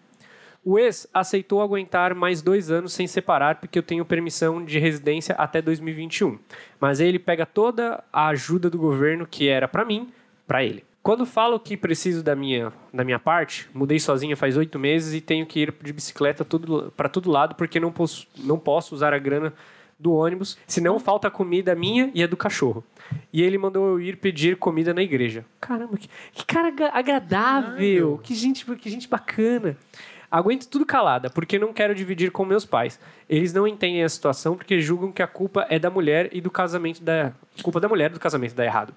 O ex aceitou aguentar mais dois anos sem separar porque eu tenho permissão de residência até 2021. Mas ele pega toda a ajuda do governo que era para mim, para ele. Quando falo que preciso da minha, da minha parte, mudei sozinha faz oito meses e tenho que ir de bicicleta para todo lado porque não posso, não posso usar a grana do ônibus, senão falta comida minha e a do cachorro. E ele mandou eu ir pedir comida na igreja. Caramba, que, que cara agra- agradável, que gente, que gente bacana. Aguento tudo calada, porque não quero dividir com meus pais. Eles não entendem a situação porque julgam que a culpa é da mulher e do casamento da culpa da mulher do casamento dá errado.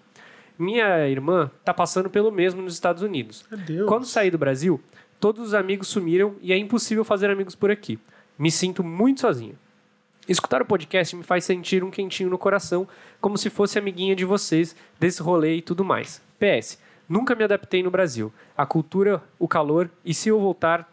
Minha irmã tá passando pelo mesmo nos Estados Unidos. Quando saí do Brasil, todos os amigos sumiram e é impossível fazer amigos por aqui. Me sinto muito sozinho. Escutar o podcast me faz sentir um quentinho no coração, como se fosse amiguinha de vocês, desse rolê e tudo mais. PS. Nunca me adaptei no Brasil. A cultura, o calor, e se eu voltar.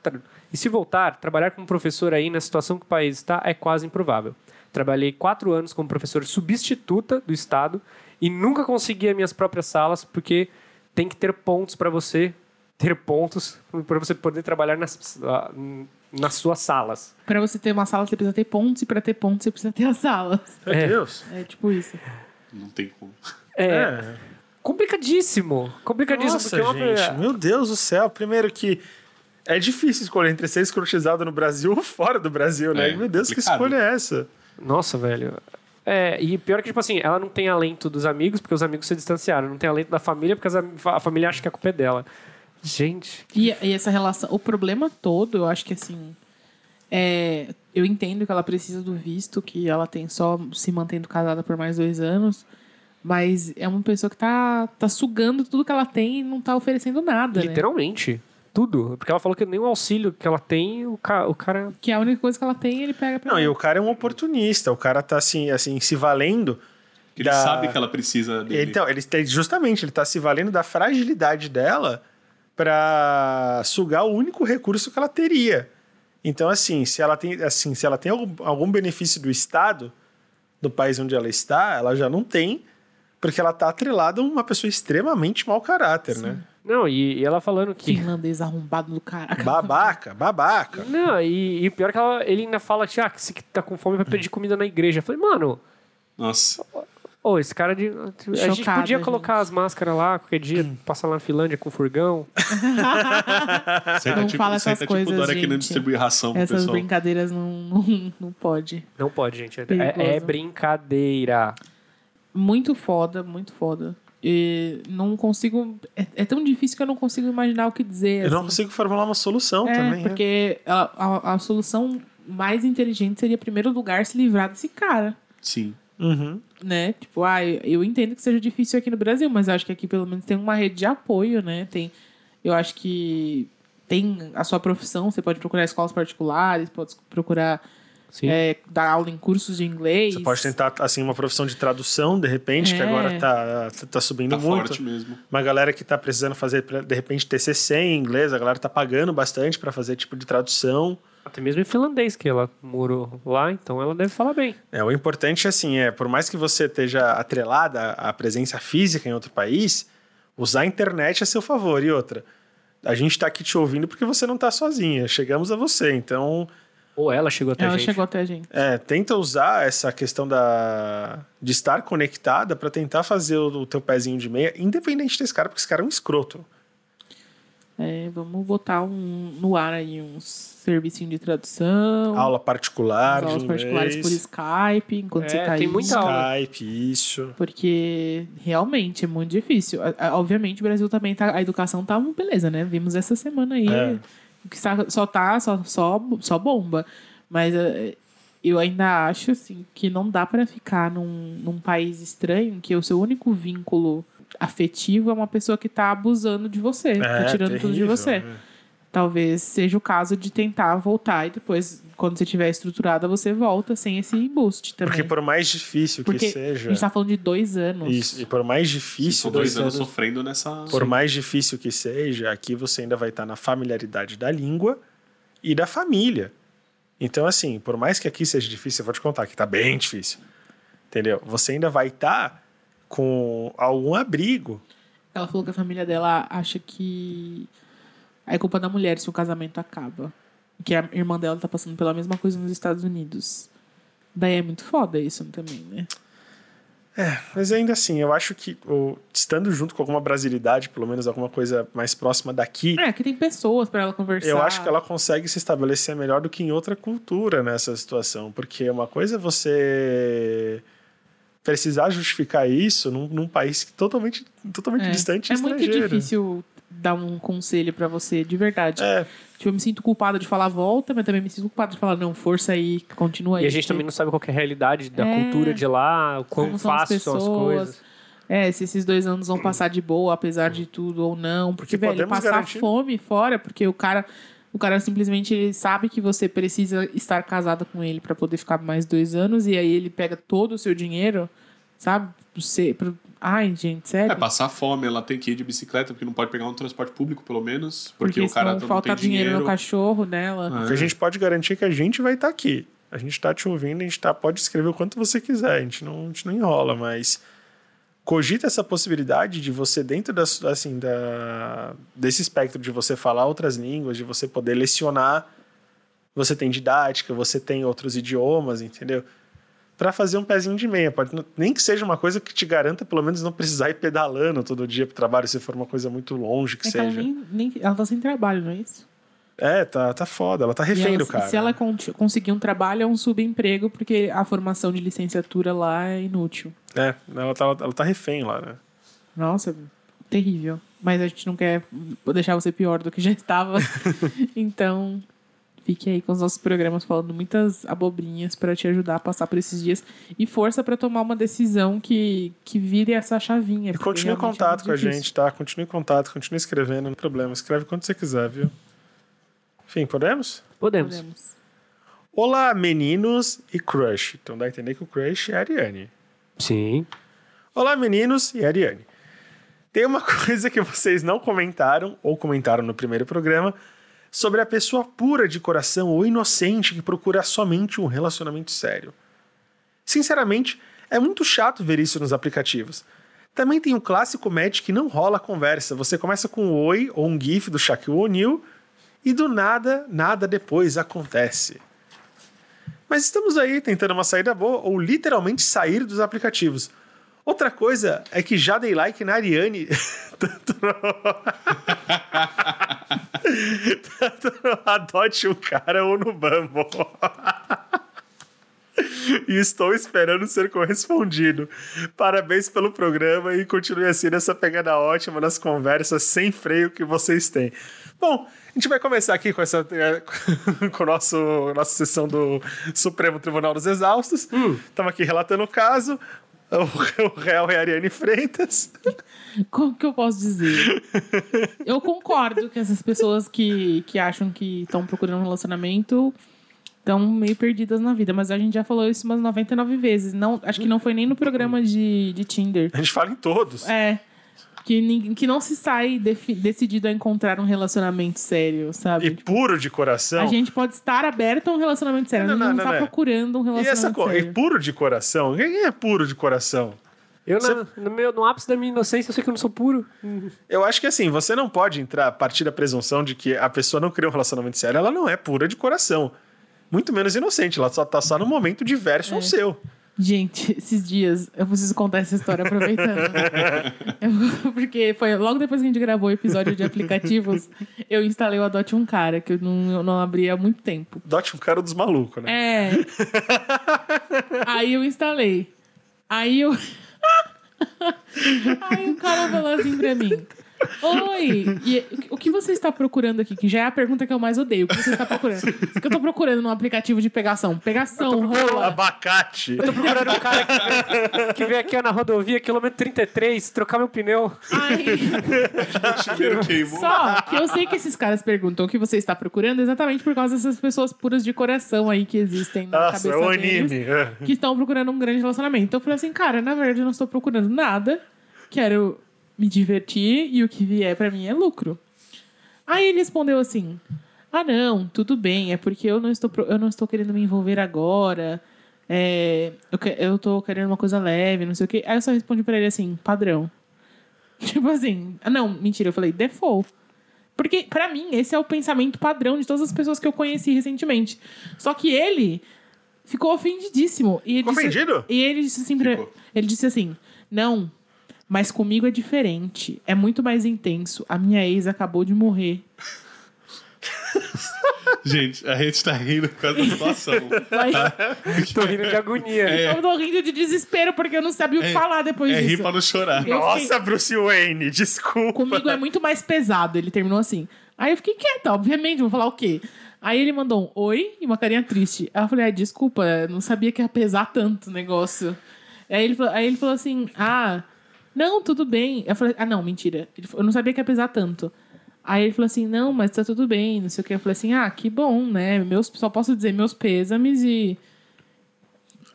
E se voltar, trabalhar como professor aí na situação que o país está é quase improvável. Trabalhei quatro anos como professor substituta do Estado e nunca consegui as minhas próprias salas porque tem que ter pontos para você ter pontos para você poder trabalhar nas, ah, nas suas salas. Pra você ter uma sala, você precisa ter pontos, e pra ter pontos, você precisa ter as salas. Meu É. Deus. É tipo isso. Não tem como. É, É. complicadíssimo. Complicadíssimo. Nossa, porque é uma- gente. Meu Deus do céu. Primeiro que É difícil escolher entre ser escrotizado no Brasil ou fora do Brasil, né? É, Meu Deus, que complicado. escolha é essa? Nossa, velho. É, e pior que, tipo assim, ela não tem alento dos amigos, porque os amigos se distanciaram. Não tem alento da família, porque a família acha que a culpa é dela. Gente, E, e essa relação, o problema todo, eu acho que assim, é, eu entendo que ela precisa do visto, que ela tem só se mantendo casada por mais dois anos, mas é uma pessoa que tá, tá sugando tudo que ela tem e não tá oferecendo nada, né? Tudo. Porque ela falou que nem o auxílio que ela tem, o, ca- o cara. Que a única coisa que ela tem, ele pega pra Não, e ela. o cara é um oportunista. O cara tá assim, assim se valendo. Que ele da- sabe que ela precisa dele. Então, ele tem- justamente, ele tá se valendo da fragilidade dela pra sugar o único recurso que ela teria. Então, assim, se ela tem, assim, se ela tem algum, algum benefício do Estado, do país onde ela está, ela já não tem, porque ela tá atrelada a uma pessoa extremamente mau caráter, né? Não, e, e ela falando que. Finlandês arrombado do cara. Babaca, babaca. Não, e, e pior que ela, ele ainda fala que, ah, que se tá com fome vai pedir comida na igreja. Eu falei, mano, Nossa. ô, esse cara de. A gente Chocada, podia gente. colocar as máscaras lá, qualquer dia, passar lá na Finlândia com furgão. [laughs] Senta Não tipo, fala essas senta coisas, tipo gente. distribui ração pro Essas pessoal. brincadeiras não, não, não pode. Não pode, gente. É, é brincadeira. Muito foda, muito foda. E não consigo. É, é tão difícil que eu não consigo imaginar o que dizer. Eu não assim. consigo formular uma solução É, também. né? porque a, a, a solução mais inteligente seria, em primeiro lugar, se livrar desse cara. Sim. Uhum. Né? Tipo, ah, eu entendo que seja difícil aqui no Brasil, mas eu acho que aqui pelo menos tem uma rede de apoio, né? Tem, eu acho que tem a sua profissão, você pode procurar escolas particulares, pode procurar. É, dar aula em cursos de inglês. Você pode tentar, assim, uma profissão de tradução, de repente, que É. agora tá, tá subindo Tá muito. forte mesmo. Uma galera que tá precisando fazer, de repente, TCC em inglês, a galera tá pagando bastante para fazer tipo de tradução. Até mesmo em finlandês, que ela morou lá, então ela deve falar bem. É, o importante, assim, é, por mais que você esteja atrelada à presença física em outro país, usar a internet a seu favor. E outra, a gente tá aqui te ouvindo porque você não tá sozinha. Chegamos a você, então... Ou ela chegou até a Ela gente. chegou até a gente. É, tenta usar essa questão da de estar conectada para tentar fazer o, o teu pezinho de meia, independente desse cara, porque esse cara é um escroto. É, vamos botar um, no ar aí uns servicinho de tradução. Aula particular, As aulas particulares por Skype, enquanto É, você tá tem aí. muita aula. Skype, isso. Porque realmente é muito difícil. A- a- Obviamente o Brasil também tá. A educação tá uma beleza, né? Vimos essa semana aí. É. Que só tá, só, só, só bomba. Mas eh, eu ainda acho assim, que não dá pra ficar num, num país estranho que o seu único vínculo afetivo é uma pessoa que tá abusando de você, tá É, tirando tudo de terrível, você. né? Talvez seja o caso de tentar voltar e depois, quando você estiver estruturada, você volta sem esse boost também. Porque por mais difícil Porque que a seja, gente tá falando de dois anos. isso, e por mais difícil, dois dois anos anos- sofrendo nessa. por mais difícil que seja, aqui você ainda vai estar na familiaridade da língua e da família. Então, assim, por mais que aqui seja difícil, eu vou te contar que tá bem difícil. Entendeu? Você ainda vai estar com algum abrigo. Ela falou que a família dela acha que é culpa da mulher se o casamento acaba. Que a irmã dela tá passando pela mesma coisa nos Estados Unidos. Daí é muito foda isso também, né? Mas ainda assim, eu acho que estando junto com alguma brasilidade, pelo menos alguma coisa mais próxima daqui, É, que tem pessoas pra ela conversar. eu acho que ela consegue se estabelecer melhor do que em outra cultura nessa situação. Porque uma coisa é você precisar justificar isso num, num país totalmente, totalmente é. distante e É muito estrangeiro. difícil dar um conselho pra você, de verdade. É, Tipo, eu me sinto culpada de falar volta, mas também me sinto culpada de falar, não, força aí, continua aí. E a gente porque- também não sabe qual que é a realidade da É. cultura de lá, o quão Como são as fácil são as pessoas. coisas. É, se esses dois anos vão passar de boa, apesar de tudo ou não. Porque, Porque velho, podemos passar garantir- fome fora, porque o cara. O cara simplesmente ele sabe que você precisa estar casada com ele pra poder ficar mais dois anos, e aí ele pega todo o seu dinheiro, sabe? Você, pro... Ai, gente, sério. É, passar fome, ela tem que ir de bicicleta, porque não pode pegar um transporte público, pelo menos. Porque, porque o cara não falta tem dinheiro, dinheiro. no cachorro dela. o que a gente pode garantir é que a gente vai estar aqui. A gente tá te ouvindo, a gente tá, pode escrever o quanto você quiser, a gente não, a gente não enrola, mas cogita essa possibilidade de você, dentro das, assim, da, desse espectro de você falar outras línguas, de você poder lecionar, você tem didática, você tem outros idiomas, entendeu? Para fazer um pezinho de meia. Pode, nem que seja uma coisa que te garanta, pelo menos, não precisar ir pedalando todo dia pro trabalho, se for uma coisa muito longe que É que ela, seja. nem, nem, ela tá sem trabalho, não é isso? É, tá, tá foda. Ela tá refém ela- do cara. Se ela con- conseguir um trabalho, é um subemprego, porque a formação de licenciatura lá é inútil. É, ela tá, ela tá refém lá, né? Nossa, terrível. Mas a gente não quer deixar você pior do que já estava. [laughs] então, fique aí com os nossos programas falando muitas abobrinhas para te ajudar a passar por esses dias. E força para tomar uma decisão que, que vire essa chavinha. E continue em é contato muito com a gente, tá? Continue em contato, continue escrevendo, não tem problema. Escreve quando você quiser, viu? Enfim, podemos? Podemos. Podemos. Olá, meninos e crush. Então dá a entender que o crush é a Ariane. Sim. Olá, meninos e Ariane. Tem uma [laughs] coisa que vocês não comentaram, ou comentaram no primeiro programa, sobre a pessoa pura de coração ou inocente que procura somente um relacionamento sério. Sinceramente, é muito chato ver isso nos aplicativos. Também tem o clássico match que não rola conversa. Você começa com um oi ou um gif do Shaquille O'Neal e do nada, nada depois acontece. Mas estamos aí tentando uma saída boa ou literalmente sair dos aplicativos. Outra coisa é que já dei like na Ariane. [laughs] tanto no... tanto no Adote um cara ou no Bumble. [laughs] e estou esperando ser correspondido. Parabéns pelo programa e continue assim nessa pegada ótima nas conversas sem freio que vocês têm. Bom, a gente vai começar aqui com essa [laughs] com o nosso nossa sessão do Supremo Tribunal dos Exaustos. Estamos aqui relatando o caso. [laughs] O, réu é a Ariane Freitas. Como que eu posso dizer? Eu concordo que essas pessoas que, que acham que estão procurando um relacionamento estão meio perdidas na vida, mas a gente já falou isso umas 99 vezes. Não, acho que não foi nem no programa de, de Tinder. A gente fala em todos. É. Que, que não se sai decidido a encontrar um relacionamento sério, sabe? E puro de coração. A gente pode estar aberto a um relacionamento sério, Não, a gente não, não, não, está não. procurando um E relacionamento essa coisa, e sério. puro de coração? Quem é puro de coração? Eu, Você- na- no, meu, no ápice da minha inocência, eu sei que eu não sou puro. Eu acho que assim, você não pode entrar a partir da presunção de que a pessoa não criou um relacionamento sério, ela não é pura de coração. Muito menos inocente, ela só tá só no momento diverso É. ao seu. Gente, [laughs] esses dias, eu preciso contar essa história aproveitando. [laughs] Eu- porque foi logo depois que a gente gravou o episódio de aplicativos, eu instalei o Adote um Cara, que eu não, eu não abri há muito tempo. Dote um cara dos malucos, né? É. [laughs] Aí eu instalei. Aí eu. Aí o cara falou assim pra mim. Oi, e o que você está procurando aqui? Que já é a pergunta que eu mais odeio. O que você está procurando? O que eu tô procurando num aplicativo de pegação? Pegação, rola. Abacate. Tô procurando um cara que veio, que veio aqui ó, na rodovia, quilômetro 33, trocar meu pneu. O queimou. só que eu sei que esses caras perguntam o que você está procurando exatamente por causa dessas pessoas puras de coração aí que existem na Nossa, é cabeça o deles. anime. é. que estão procurando um grande relacionamento. Então eu falei assim, cara, na verdade eu não estou procurando nada. Quero me divertir e o que vier pra mim é lucro. Aí ele respondeu assim: Ah, não, tudo bem, é porque eu não estou, eu não estou querendo me envolver agora. É, eu, que- eu tô querendo uma coisa leve, não sei o quê. Aí eu só respondi pra ele assim, padrão. [laughs] Tipo assim, ah, não, mentira, eu falei, default. Porque, pra mim, esse é o pensamento padrão de todas as pessoas que eu conheci recentemente. Só que ele ficou ofendidíssimo. E ele Ficou disse- ofendido? E ele disse assim pra. Ele disse assim: Não, mas comigo é diferente. É muito mais intenso. A minha ex acabou de morrer. [laughs] Gente, a gente tá rindo por causa da situação. Mas [laughs] Tô rindo de agonia. eu tô rindo de desespero porque eu não sabia o que É- falar depois É rir disso. pra não chorar. Eu Nossa, fiquei- Bruce Wayne, desculpa. Comigo é muito mais pesado. Ele terminou assim. Aí eu fiquei quieta, obviamente, vou falar o quê? Aí ele mandou um oi e uma carinha triste. Aí eu falei, ah, desculpa, não sabia que ia pesar tanto o negócio. Aí ele, aí ele falou assim, ah, não, tudo bem. Eu falei, ah, não, mentira. Falou, eu não sabia que ia pesar tanto. Aí ele falou assim, não, mas tá tudo bem, não sei o que. Eu falei assim, ah, que bom, né? Meus, só posso dizer meus pêsames e...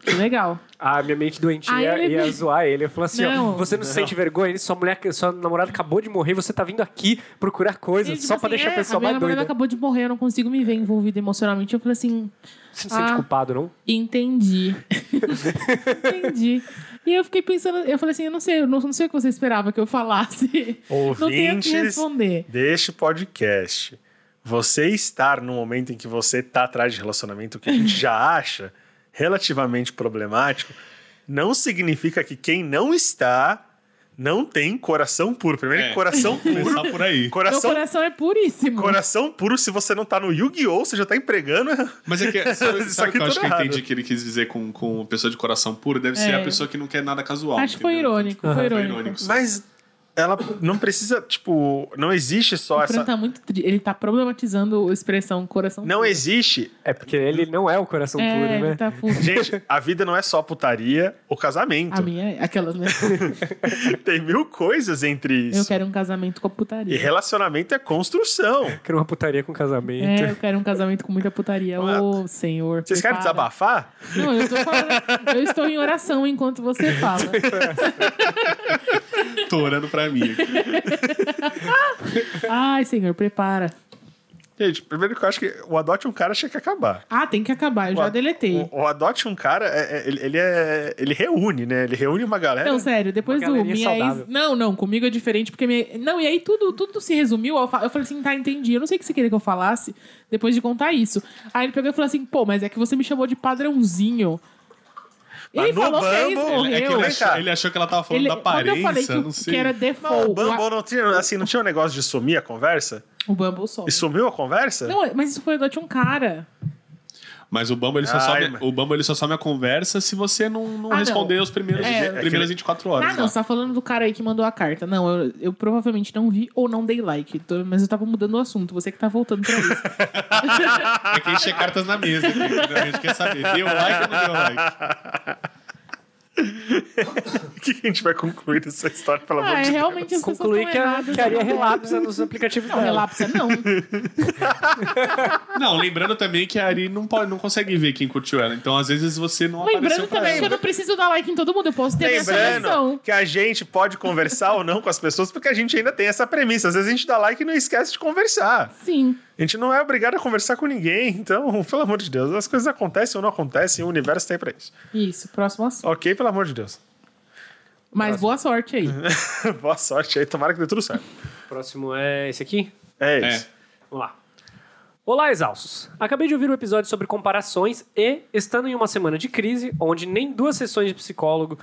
Que legal. A minha mente doentia Aí ia, ele- ia zoar ele. Eu falei assim: ó, Não. você não, se sente vergonha? Sua mulher, sua namorada acabou de morrer, você tá vindo aqui procurar coisas tipo só pra assim, deixar é, a pessoa minha mais namorada doida. acabou de morrer, eu não consigo me ver envolvida emocionalmente. Eu falei assim, Você não se sente Ah. culpado, não? Entendi. [laughs] Entendi. E eu fiquei pensando, eu falei assim, eu não sei, eu não, não sei o que você esperava que eu falasse. [laughs] não tenho o que Ouvintes, responder. deste podcast. Você estar no momento em que você está atrás de relacionamento que a gente já [laughs] acha relativamente problemático, não significa que quem não está não tem coração puro. Primeiro, É. coração puro. Por aí. Meu Coração, coração é puríssimo. coração puro, se você não tá no Yu-Gi-Oh!, você já tá empregando. Mas é que. [laughs] Sabe, Isso sabe aqui que eu acho tudo que eu errado. entendi que ele quis dizer com, com pessoa de coração puro? Deve ser É. a pessoa que não quer nada casual. Acho que foi irônico, foi foi irônico. irônico. sim. Mas ela não precisa, tipo, não existe só O Fran essa. tá muito tri... Ele tá problematizando a expressão coração Não puro. existe. É porque ele não é o coração É, puro, ele né? tá full. Gente, a vida não é só putaria ou casamento. A minha é aquelas, né? [laughs] Tem mil coisas entre Eu isso. quero um casamento com a E putaria. relacionamento é construção. Quero uma putaria com casamento. É, eu quero um casamento com muita putaria. Ô, senhor. Vocês querem prepara. desabafar? Não, eu tô falando. Eu estou em oração enquanto você fala. [laughs] Tô orando pra mim. aqui. [laughs] Ai, senhor, prepara. Gente, primeiro que eu acho que o Adote um Cara tinha que acabar. Ah, tem que acabar, eu já O- deletei. O, o Adote um Cara, é- é- ele, ele é. Ele reúne, né? Ele reúne uma galera. Não, sério, depois do minha ex... Não, não, comigo é diferente, porque minha... Não, e aí tudo, tudo se resumiu, eu falei assim, tá, entendi, eu não sei o que você queria que eu falasse depois de contar isso. Aí ele pegou e falou assim, pô, mas é que você me chamou de padrãozinho. Mas Ele no falou que a ex Bumble- morreu. É que ele achou, ele achou que ela tava falando Ele- da aparência, eu falei que, não o- sei. que era Não, o default, Bumble não tinha, assim, não tinha um negócio de sumir a conversa? o, Bumble some. E sumiu a conversa? Não, mas isso foi do um cara. Mas o Bumble, ele só, Ai, some, mas- o Bumble ele só some a conversa se você não, não Ah, responder não. os primeiros, É. primeiras 24 horas. Ah, não, lá. você tá falando do cara aí que mandou a carta. Não, eu, eu provavelmente não vi ou não dei like. Tô- mas eu tava mudando o assunto. Você que tá voltando pra isso. [laughs] É que encher cartas na mesa. aqui, A gente quer saber, deu like ou não deu like? [laughs] [laughs] O que a gente vai concluir dessa história, pelo amor ah, é de realmente as Concluí pessoas que a, que a relapsa nos aplicativos Não, dela. relapsa não. [laughs] Não, lembrando também que a Ari não, pode, não consegue ver quem curtiu ela. Então, às vezes, você não Lembrando também que eu não preciso dar like em todo mundo. Eu posso ter Lembrando seleção. que a gente pode conversar ou não com as pessoas, porque a gente ainda tem essa premissa. Às vezes a gente dá like e não esquece de conversar. Sim. A gente não é obrigado a conversar com ninguém. Então, [laughs] pelo amor de Deus, as coisas acontecem ou não acontecem, o universo tá aí pra isso. Isso, próximo assunto. Ok, pelo amor de Deus. Mas boa sorte aí. [laughs] Boa sorte aí, tomara que dê tudo certo. Próximo é esse aqui. É É. isso. Vamos lá. Olá, exaustos. Acabei de ouvir um episódio sobre comparações e, estando em uma semana de crise, onde nem duas sessões de psicólogo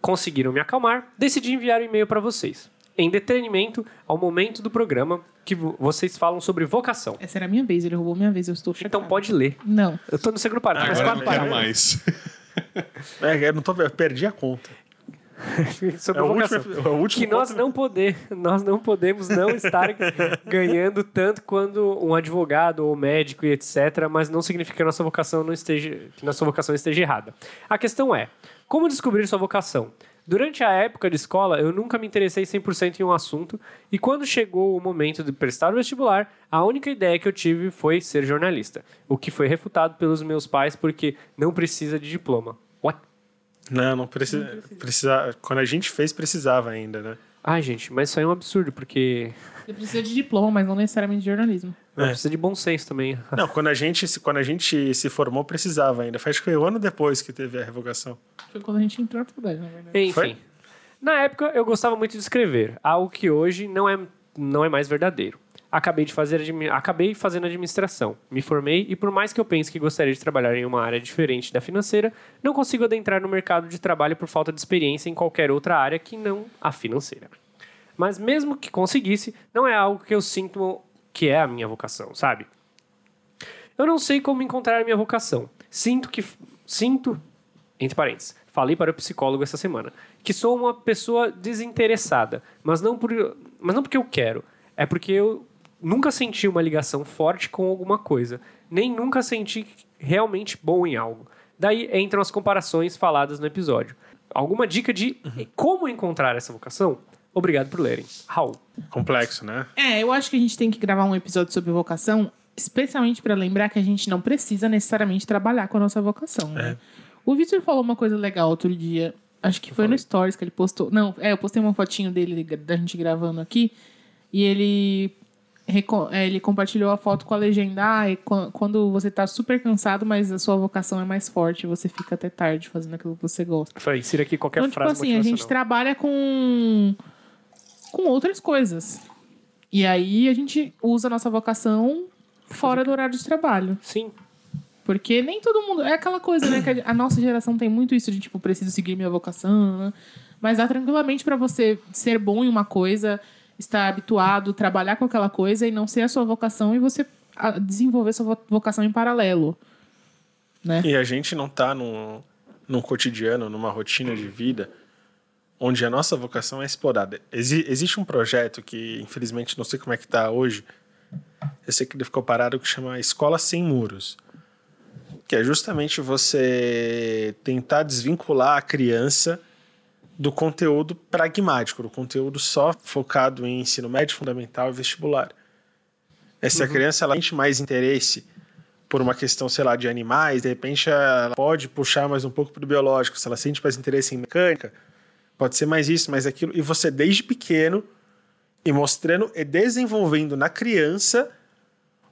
conseguiram me acalmar, decidi enviar um e-mail para vocês. Em detenimento ao momento do programa que vo- vocês falam sobre vocação. Essa era a minha vez, ele roubou minha vez, eu estou chocada. Então pode ler. Não. Eu tô no segundo parágrafo. Agora eu mas não quero mais. [laughs] É, eu não tô, eu perdi a conta. [laughs] sobre É o vocação. último, é último que nós não poder, nós não podemos não estar [laughs] ganhando tanto quando um advogado ou médico e etc, mas não significa que a nossa vocação não esteja que nossa vocação esteja errada. A questão é: como descobrir sua vocação? Durante a época de escola, eu nunca me interessei 100% em um assunto, e quando chegou o momento de prestar o vestibular, a única ideia que eu tive foi ser jornalista, o que foi refutado pelos meus pais porque não precisa de diploma. What? Não, não precisa, precisa. Quando a gente fez, precisava ainda, né? Ai, gente, mas isso aí é um absurdo, porque Você precisa de diploma, mas não necessariamente de jornalismo. É. precisa de bom senso também. [laughs] Não, quando a gente, se- quando a gente se formou, precisava ainda. Faz que foi um ano depois que teve a revogação. Foi quando a gente entrou na faculdade, na verdade. Enfim. Foi? Na época, eu gostava muito de escrever, algo que hoje não é, não é mais verdadeiro. Acabei, de fazer, acabei fazendo administração, me formei e, por mais que eu pense que gostaria de trabalhar em uma área diferente da financeira, não consigo adentrar no mercado de trabalho por falta de experiência em qualquer outra área que não a financeira. Mas mesmo que conseguisse, não é algo que eu sinto que é a minha vocação, sabe? Eu não sei como encontrar a minha vocação. Sinto que. Sinto. Entre parênteses. Falei para o psicólogo essa semana. Que sou uma pessoa desinteressada. Mas não, por, mas não porque eu quero. É porque eu nunca senti uma ligação forte com alguma coisa. Nem nunca senti realmente bom em algo. Daí entram as comparações faladas no episódio. Alguma dica de como encontrar essa vocação? Obrigado por lerem. Raul. Complexo, né? É, eu acho que a gente tem que gravar um episódio sobre vocação, especialmente para lembrar que a gente não precisa necessariamente trabalhar com a nossa vocação, né? O Victor falou uma coisa legal outro dia, acho que foi no Stories que ele postou. Não, é, eu postei uma fotinho dele, da gente gravando aqui, e ele, é, ele compartilhou a foto com a legenda, ah, e quan- quando você tá super cansado, mas a sua vocação é mais forte, você fica até tarde fazendo aquilo que você gosta. Foi, insira aqui qualquer Então, tipo frase assim, a gente trabalha com, com outras coisas. E aí a gente usa a nossa vocação fora do horário de trabalho. Sim. Porque nem todo mundo. É aquela coisa, né? Que a nossa geração tem muito isso de, tipo, preciso seguir minha vocação, né? Mas dá tranquilamente pra você ser bom em uma coisa, estar habituado, trabalhar com aquela coisa e não ser a sua vocação e você desenvolver sua vo- vocação em paralelo. Né? E a gente não tá num, num cotidiano, numa rotina de vida, onde a nossa vocação é explorada. Exi- existe um projeto que, infelizmente, não sei como é que tá hoje, eu sei que ele ficou parado, que chama Escola Sem Muros. Que é justamente você tentar desvincular a criança do conteúdo pragmático, do conteúdo só focado em ensino médio, fundamental e vestibular. É se a criança ela sente mais interesse por uma questão, sei lá, de animais, de repente ela pode puxar mais um pouco para o biológico. Se ela sente mais interesse em mecânica, pode ser mais isso, mais aquilo. E você, desde pequeno, e mostrando e desenvolvendo na criança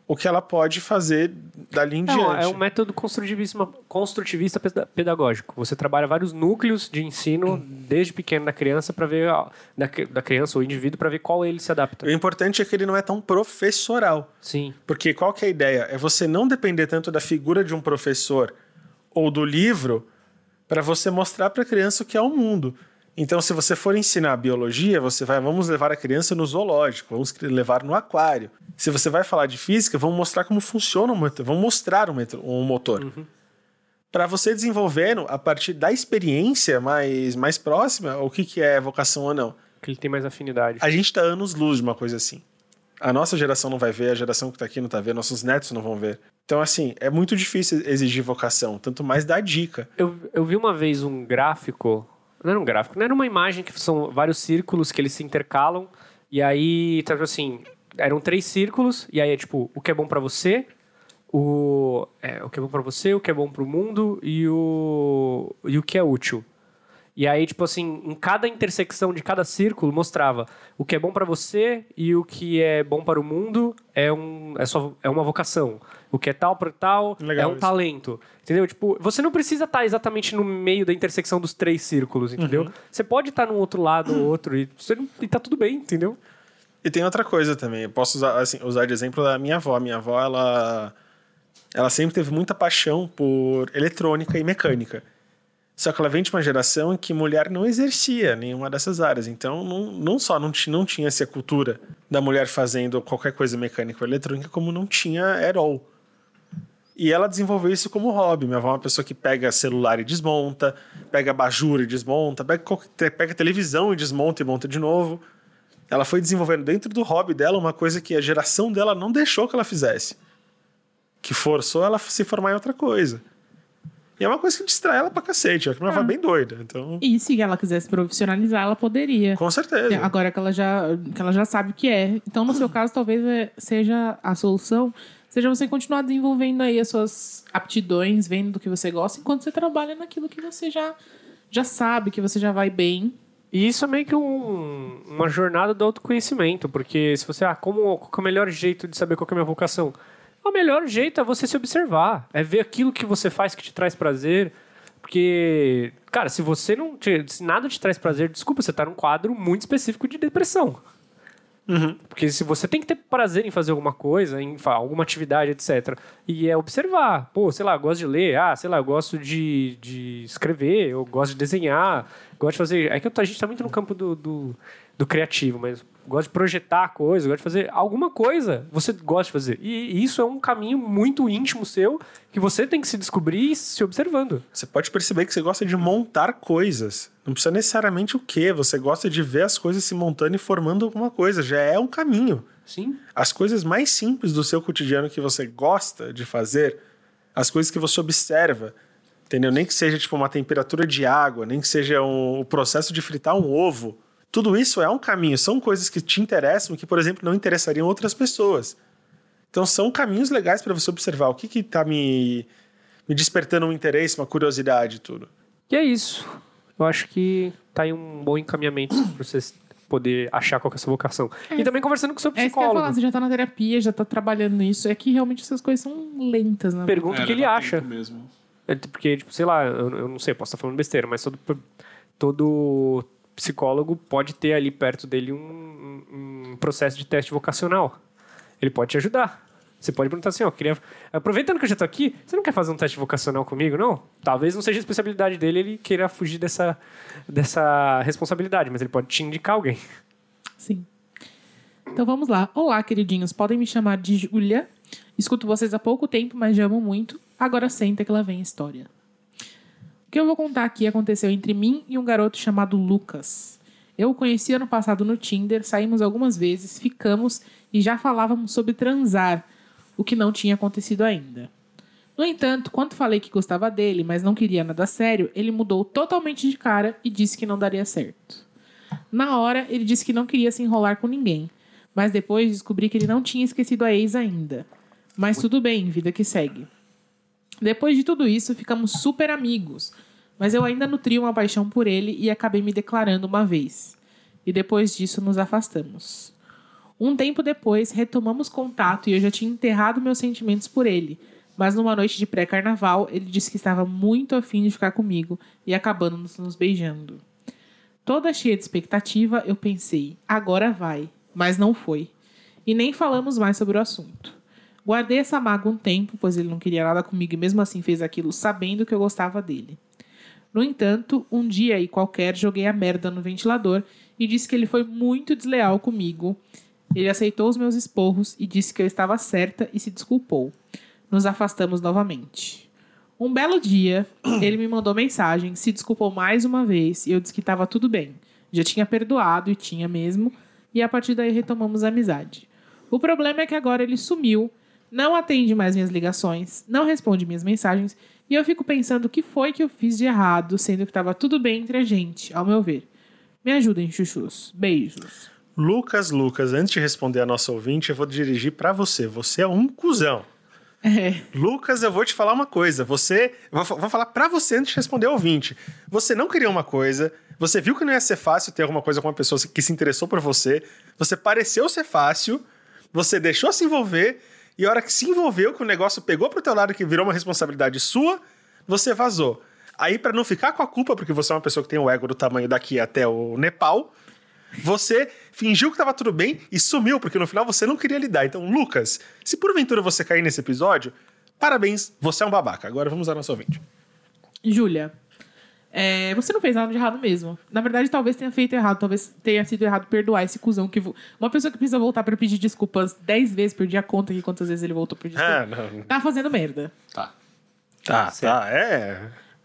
o que ela pode fazer dali em Não, diante. é um método construtivista, construtivista peda- pedagógico. Você trabalha vários núcleos de ensino desde pequeno da criança para ver da, da criança ou indivíduo para ver qual ele se adapta. O importante é que ele não é tão professoral. Sim. Porque qual que é a ideia? É você não depender tanto da figura de um professor ou do livro para você mostrar para a criança o que é o mundo. Então, se você for ensinar biologia, você vai, vamos levar a criança no zoológico, vamos levar no aquário. Se você vai falar de física, vamos mostrar como funciona o motor, vamos mostrar um, motor. Para você desenvolvendo, a partir da experiência mais, mais próxima, o que, que é vocação ou não. Que ele tem mais afinidade. A gente tá anos luz de uma coisa assim. A nossa geração não vai ver, a geração que tá aqui não tá vendo, nossos netos não vão ver. Então, assim, é muito difícil exigir vocação, tanto mais dar dica. Eu, eu vi uma vez um gráfico. Não era um gráfico, não era uma imagem que são vários círculos que eles se intercalam. E aí, tipo assim, eram três círculos. E aí é tipo, o que é bom pra você, o, é, o que é bom pra você, o que é bom pro mundo e o, e o que é útil. E aí, tipo assim, em cada intersecção de cada círculo mostrava o que é bom pra você e o que é bom para o mundo é, um, é, só, é uma vocação. O que é tal para tal Legal é um isso. talento. Entendeu? Tipo, você não precisa estar exatamente no meio da intersecção dos três círculos, entendeu? Uhum. Você pode estar num outro lado ou outro e, você não, e tá tudo bem, entendeu? E tem outra coisa também, eu posso usar, assim, usar de exemplo da minha avó. Minha avó, ela, ela sempre teve muita paixão por eletrônica e mecânica. Só que ela vem de uma geração em que mulher não exercia nenhuma dessas áreas. Então, não, não só não, não tinha essa cultura da mulher fazendo qualquer coisa mecânica ou eletrônica, como não tinha at all. E ela desenvolveu isso como hobby. Minha avó é uma pessoa que pega celular e desmonta, pega abajur e desmonta, pega, pega televisão e desmonta e monta de novo. Ela foi desenvolvendo dentro do hobby dela uma coisa que a geração dela não deixou que ela fizesse. Que forçou ela a se formar em outra coisa. E é uma coisa que distrai ela pra cacete. É que minha avó é bem doida. Então, E se ela quisesse profissionalizar, ela poderia. com certeza. Agora que ela já, que ela já sabe o que é. Então, no seu caso, talvez é- seja a solução, seja você continuar desenvolvendo aí as suas aptidões, vendo do que você gosta, enquanto você trabalha naquilo que você já, já sabe, que você já vai bem. E isso é meio que um- uma jornada do autoconhecimento, porque se você, ah, como, qual que é o melhor jeito de saber qual que é a minha vocação? O melhor jeito é você se observar, é ver aquilo que você faz que te traz prazer, porque, cara, se você não, te, se nada te traz prazer, desculpa, você tá num quadro muito específico de depressão. Porque se você tem que ter prazer em fazer alguma coisa, em alguma atividade, etc. E é observar. Pô, sei lá, gosto de ler. Ah, sei lá, gosto de, de escrever. Eu gosto de desenhar. Gosto de fazer... É que a gente tá muito no campo do, do, do criativo, mas gosto de projetar coisas, gosto de fazer alguma coisa. Você gosta de fazer. E isso é um caminho muito íntimo seu que você tem que se descobrir se observando. Você pode perceber que você gosta de montar coisas. Não precisa necessariamente o quê. Você gosta de ver as coisas se montando e formando alguma coisa. Já é um caminho. Sim. As coisas mais simples do seu cotidiano que você gosta de fazer, as coisas que você observa, entendeu? Nem que seja tipo uma temperatura de água, nem que seja um- o processo de fritar um ovo. Tudo isso é um caminho. São coisas que te interessam que, por exemplo, não interessariam outras pessoas. Então são caminhos legais para você observar o que que tá me, me despertando um interesse, uma curiosidade e tudo. E é isso. Eu acho que tá aí um bom encaminhamento pra você poder achar qual que é a sua vocação. E também conversando com o seu É isso que eu psicólogo. falar, você já tá na terapia, já tá trabalhando nisso. É que realmente essas coisas são lentas, né? Pergunta o que ele acha. Mesmo. É, Porque, tipo, sei lá, eu, eu não sei, posso estar falando besteira, mas todo, todo psicólogo pode ter ali perto dele um, um- um processo de teste vocacional. Ele pode te ajudar. Você pode perguntar assim, ó, queria... aproveitando que eu já tô aqui, você não quer fazer um teste vocacional comigo, não? Talvez não seja a especialidade dele, ele queira fugir dessa, dessa responsabilidade, mas ele pode te indicar alguém. Sim. Então vamos lá. Olá, queridinhos. Podem me chamar de Júlia. Escuto vocês há pouco tempo, mas já amo muito. Agora senta que lá vem a história. Que eu vou contar aqui aconteceu entre mim e um garoto chamado Lucas. Eu o conheci ano passado no Tinder, saímos algumas vezes, ficamos e já falávamos sobre transar, o que não tinha acontecido ainda. No entanto, quando falei que gostava dele, mas não queria nada sério, ele mudou totalmente de cara e disse que não daria certo. Na hora, ele disse que não queria se enrolar com ninguém, mas depois descobri que ele não tinha esquecido a ex ainda. Mas tudo bem, vida que segue. Depois de tudo isso, ficamos super amigos, mas eu ainda nutria uma paixão por ele e acabei me declarando uma vez. E depois disso nos afastamos. Um tempo depois, retomamos contato e eu já tinha enterrado meus sentimentos por ele. Mas numa noite de pré-carnaval, ele disse que estava muito afim de ficar comigo e acabamos nos beijando. Toda cheia de expectativa, eu pensei, agora vai. Mas não foi. E nem falamos mais sobre o assunto. Guardei essa mágoa um tempo, pois ele não queria nada comigo e mesmo assim fez aquilo sabendo que eu gostava dele. No entanto, um dia aí qualquer joguei a merda no ventilador e disse que ele foi muito desleal comigo ele aceitou os meus esporros e disse que eu estava certa e se desculpou. Nos afastamos novamente. Um belo dia, ele me mandou mensagem, se desculpou mais uma vez e eu disse que estava tudo bem. Já tinha perdoado e tinha mesmo, e a partir daí retomamos a amizade. O problema é que agora ele sumiu, não atende mais minhas ligações, não responde minhas mensagens e eu fico pensando o que foi que eu fiz de errado, sendo que estava tudo bem entre a gente, ao meu ver. Me ajudem, chuchus. Beijos. Lucas, Lucas, antes de responder a nossa ouvinte, eu vou dirigir para você. Você é um cuzão. É. Lucas, eu vou te falar uma coisa. Você. Vou, vou falar para você antes de responder ao ouvinte. Você não queria uma coisa, você viu que não ia ser fácil ter alguma coisa com uma pessoa que se interessou por você, você pareceu ser fácil, você deixou se envolver, e a hora que se envolveu, que o negócio pegou pro teu lado, que virou uma responsabilidade sua, você vazou. Aí, para não ficar com a culpa, porque você é uma pessoa que tem o ego do tamanho daqui até o Nepal, você fingiu que estava tudo bem e sumiu, porque no final você não queria lidar. Então, Lucas, se porventura você cair nesse episódio, parabéns, você é um babaca. Agora vamos ao nosso ouvinte. Júlia, é, você não fez nada de errado mesmo. Na verdade, talvez tenha feito errado, talvez tenha sido errado perdoar esse cuzão que. vo- Uma pessoa que precisa voltar pra pedir desculpas 10 vezes, perdi a conta aqui quantas vezes ele voltou pra pedir Ah, desculpas. Tá fazendo merda. Tá. Tá, Certo. tá, é.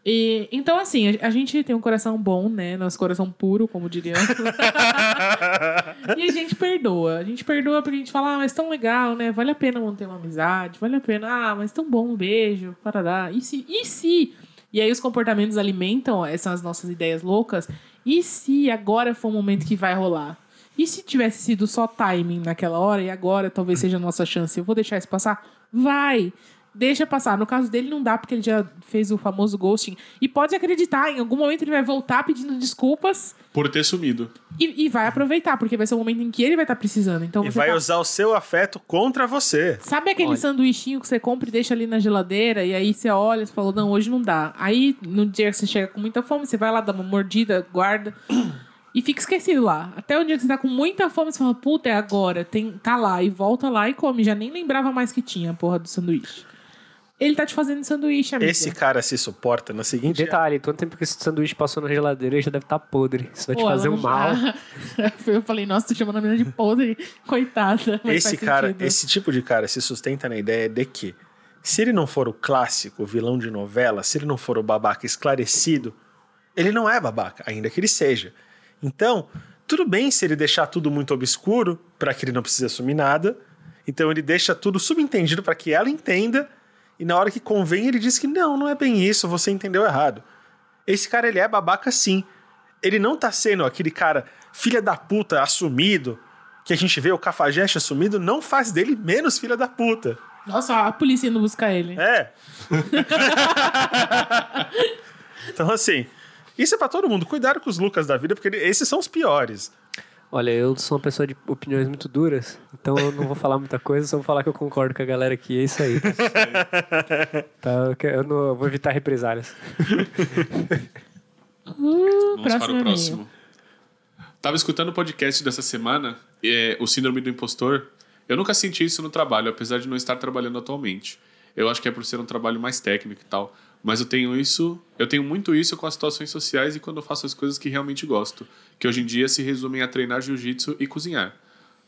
E, então, assim, a, a gente tem um coração bom, né? Nosso coração puro, como diria. [laughs] e a gente perdoa. A gente perdoa porque a gente fala, ah, mas tão legal, né? Vale a pena manter uma amizade, vale a pena, ah, mas tão bom, um beijo, parará. E se? E se? E aí os comportamentos alimentam essas nossas ideias loucas. E se agora for o momento que vai rolar? E se tivesse sido só timing naquela hora e agora talvez seja a nossa chance? Eu vou deixar isso passar? Vai! Deixa passar. No caso dele, não dá, porque ele já fez o famoso ghosting. E pode acreditar, em algum momento ele vai voltar pedindo desculpas Por ter sumido. e, e vai aproveitar, porque vai ser o momento em que ele vai estar precisando. Então E vai tá- usar o seu afeto contra você. Sabe aquele Olha. sanduichinho que você compra e deixa ali na geladeira, e aí você olha e você fala, não, hoje não dá. Aí, no dia que você chega com muita fome, você vai lá, dá uma mordida, guarda. [clears throat] E fica esquecido lá. Até o dia que você tá com muita fome, você fala, puta, é agora. Tem, tá lá. E volta lá e come. Já nem lembrava mais que tinha a porra do sanduíche. Ele tá te fazendo sanduíche, amiga. Esse cara se suporta no seguinte. Detalhe, quanto tempo que esse sanduíche passou na geladeira, ele já deve estar podre. Isso vai te Pô, fazer ela um mal. [laughs] Eu falei, nossa, tô chamando a menina de podre. Coitada. mas Esse cara, sentido. esse tipo de cara se sustenta na ideia de que se ele não for o clássico vilão de novela, se ele não for o babaca esclarecido, ele não é babaca, ainda que ele seja. Então, tudo bem se ele deixar tudo muito obscuro para que ele não precise assumir nada. Então ele deixa tudo subentendido para que ela entenda e na hora que convém ele diz que não, não é bem isso, você entendeu errado. Esse cara ele é babaca sim. Ele não tá sendo aquele cara filha da puta assumido que a gente vê o cafajeste assumido não faz dele menos filha da puta. Nossa, a polícia indo buscar ele. É. [laughs] então assim, isso é pra todo mundo. Cuidado com os Lucas da vida, porque esses são os piores. Olha, eu sou uma pessoa de opiniões muito duras, então eu não vou falar muita coisa, só vou falar que eu concordo com a galera aqui. É isso aí. [laughs] tá, eu não, eu vou evitar represálias. [laughs] Vamos para próximo o próximo. Tava escutando o podcast dessa semana, é, o Síndrome do Impostor, Eu nunca senti isso no trabalho, apesar de não estar trabalhando atualmente. Eu acho que é por ser um trabalho mais técnico e tal. Mas eu tenho isso, eu tenho muito isso com as situações sociais e quando eu faço as coisas que realmente gosto, que hoje em dia se resumem a treinar jiu-jitsu e cozinhar.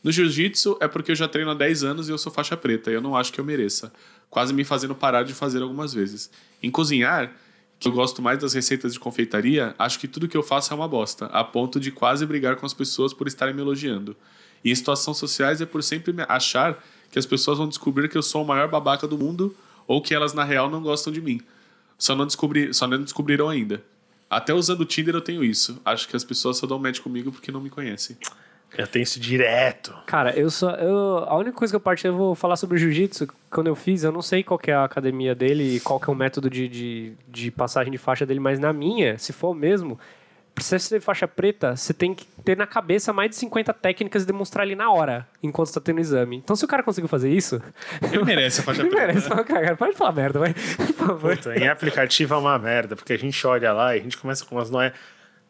No jiu-jitsu é porque eu já treino há 10 anos e eu sou faixa preta, e eu não acho que eu mereça, quase me fazendo parar de fazer algumas vezes. Em cozinhar, que eu gosto mais das receitas de confeitaria, acho que tudo que eu faço é uma bosta, a ponto de quase brigar com as pessoas por estarem me elogiando. E em situações sociais é por sempre achar que as pessoas vão descobrir que eu sou o maior babaca do mundo ou que elas na real não gostam de mim. Só não, descobri, só não descobriram ainda. Até usando o Tinder eu tenho isso. Acho que as pessoas só dão match comigo porque não me conhecem. Eu tenho isso direto. Cara, eu só. Eu, a única coisa que eu parti, eu vou falar sobre o jiu-jitsu. Quando eu fiz, eu não sei qual que é a academia dele e qual que é o método de, de, de passagem de faixa dele, mas na minha, se for o mesmo, pra você ser faixa preta, você tem que ter na cabeça mais de 50 técnicas e demonstrar ali na hora, enquanto você tá tendo exame. Então, se o cara conseguiu fazer isso. Ele merece a faixa [laughs] Ele preta. merece, fala, cara, pode falar merda, vai. Por favor. Puta, em aplicativo é uma merda, porque a gente olha lá e a gente começa com umas noias.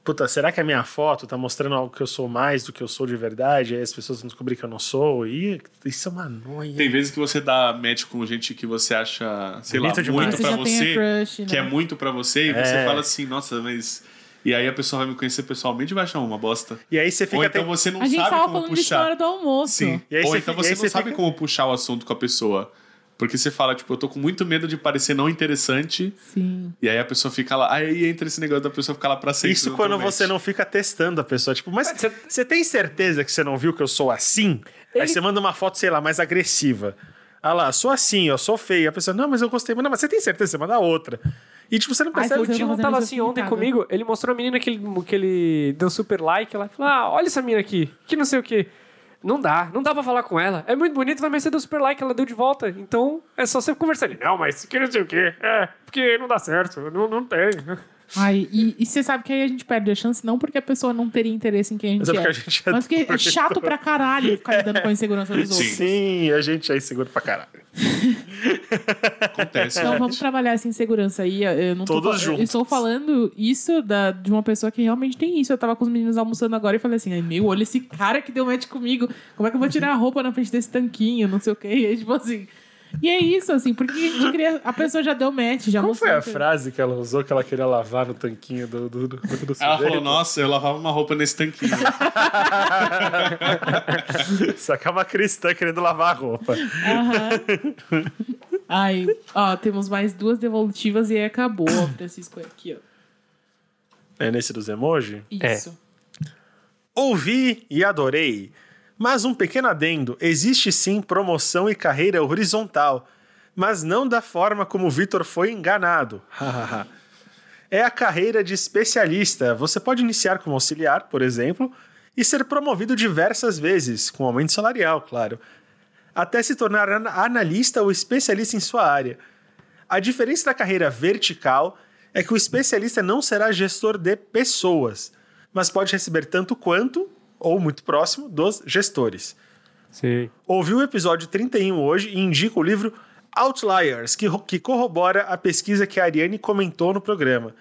Puta, será que a minha foto tá mostrando algo que eu sou mais do que eu sou de verdade? Aí as pessoas vão descobrir que eu não sou. E isso é uma noia. Tem vezes que você dá match com gente que você acha, sei Bonito lá, demais. muito Você pra já tem a você, crush, que é né? muito pra você, e você É. fala assim, nossa, mas. E aí a pessoa vai me conhecer pessoalmente e vai achar uma bosta. E aí você fica. Ou então você não A gente sabe tava como puxar. do almoço. Sim. E aí Ou você então você não aí você sabe fica- como puxar o assunto com a pessoa. Porque você fala, tipo, eu tô com muito medo de parecer não interessante. Sim. E aí a pessoa fica lá. Aí entra esse negócio da pessoa ficar lá pra sempre. Isso quando você não fica testando a pessoa. Tipo, mas Você- tem certeza que você não viu que eu sou assim? Aí Ele- você manda uma foto, sei lá, mais agressiva. Ah lá, sou assim, eu sou feio. A pessoa, não, mas eu gostei. Mas não, mas você tem certeza? Você manda outra. E tipo, você não Ai, percebe que O fazendo tava assim ontem comigo, ele mostrou a menina que ele, que ele deu super like, ela falou, ah, olha essa menina aqui, que não sei o que. Não dá, não dá pra falar com ela. É muito bonito, mas você deu super like, ela deu de volta. Então, é só você conversar. Ele, não, mas que não sei o que. É, porque não dá certo, não, não tem. Ai, e, e você sabe que aí a gente perde a chance, não porque a pessoa não teria interesse em quem a gente Mas é porque é. a gente é mas porque é chato pra caralho ficar lidando com a insegurança dos outros. Sim, a gente é inseguro pra caralho. Acontece. Então gente. vamos trabalhar essa insegurança aí. Eu não tô Todos eu juntos. estou falando isso da, de uma pessoa que realmente tem isso. Eu tava com os meninos almoçando agora e falei assim: Ai, meu, olha esse cara que deu match comigo. Como é que eu vou tirar a roupa na frente desse tanquinho? Não sei o quê. E aí, tipo assim. E é isso, assim, porque a gente queria. A pessoa já deu match, já Qual foi a que- frase que ela usou que ela queria lavar no tanquinho do, do, do, do Ela falou, nossa, eu lavava uma roupa nesse tanquinho. [laughs] Só que é uma cristã querendo lavar a roupa. Aham. Ai, ó, temos mais duas devolutivas e aí acabou, ó, Francisco. Aqui, ó. É nesse dos emoji? Isso. Ouvi e adorei. Mas um pequeno adendo: existe sim promoção e carreira horizontal, mas não da forma como o Vitor foi enganado. [laughs] É a carreira de especialista. Você pode iniciar como auxiliar, por exemplo, e ser promovido diversas vezes, com aumento salarial, claro, até se tornar an- analista ou especialista em sua área. A diferença da carreira vertical é que o especialista não será gestor de pessoas, mas pode receber tanto quanto, ou muito próximo, dos gestores. Sim. Ouvi o episódio 31 hoje e indico o livro Outliers, que, que corrobora a pesquisa que a Ariane comentou no programa.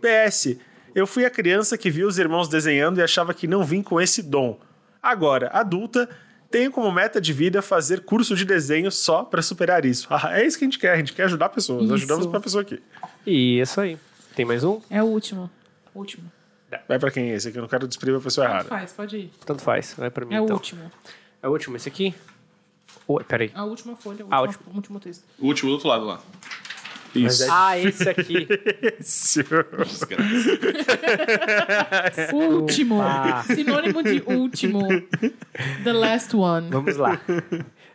PS, eu fui a criança que viu os irmãos desenhando e achava que não vim com esse dom. Agora, adulta, tenho como meta de vida fazer curso de desenho só para superar isso. Ah, é isso que a gente quer, a gente quer ajudar pessoas. Isso. Ajudamos uma pessoa aqui. E isso aí. Tem mais um? É o último. Último. Vai para quem é esse aqui? Eu não quero desprimir a pessoa Tanto errada. faz, pode ir. Tanto faz. Vai pra mim, É o então. último. É o último, esse aqui? Oi, peraí. A última folha, o Ah, último, o último texto. o último do outro lado lá. Mas Isso. é- Ah, esse aqui. Esse- [laughs] Último. Ah. Sinônimo de último. The last one. Vamos lá.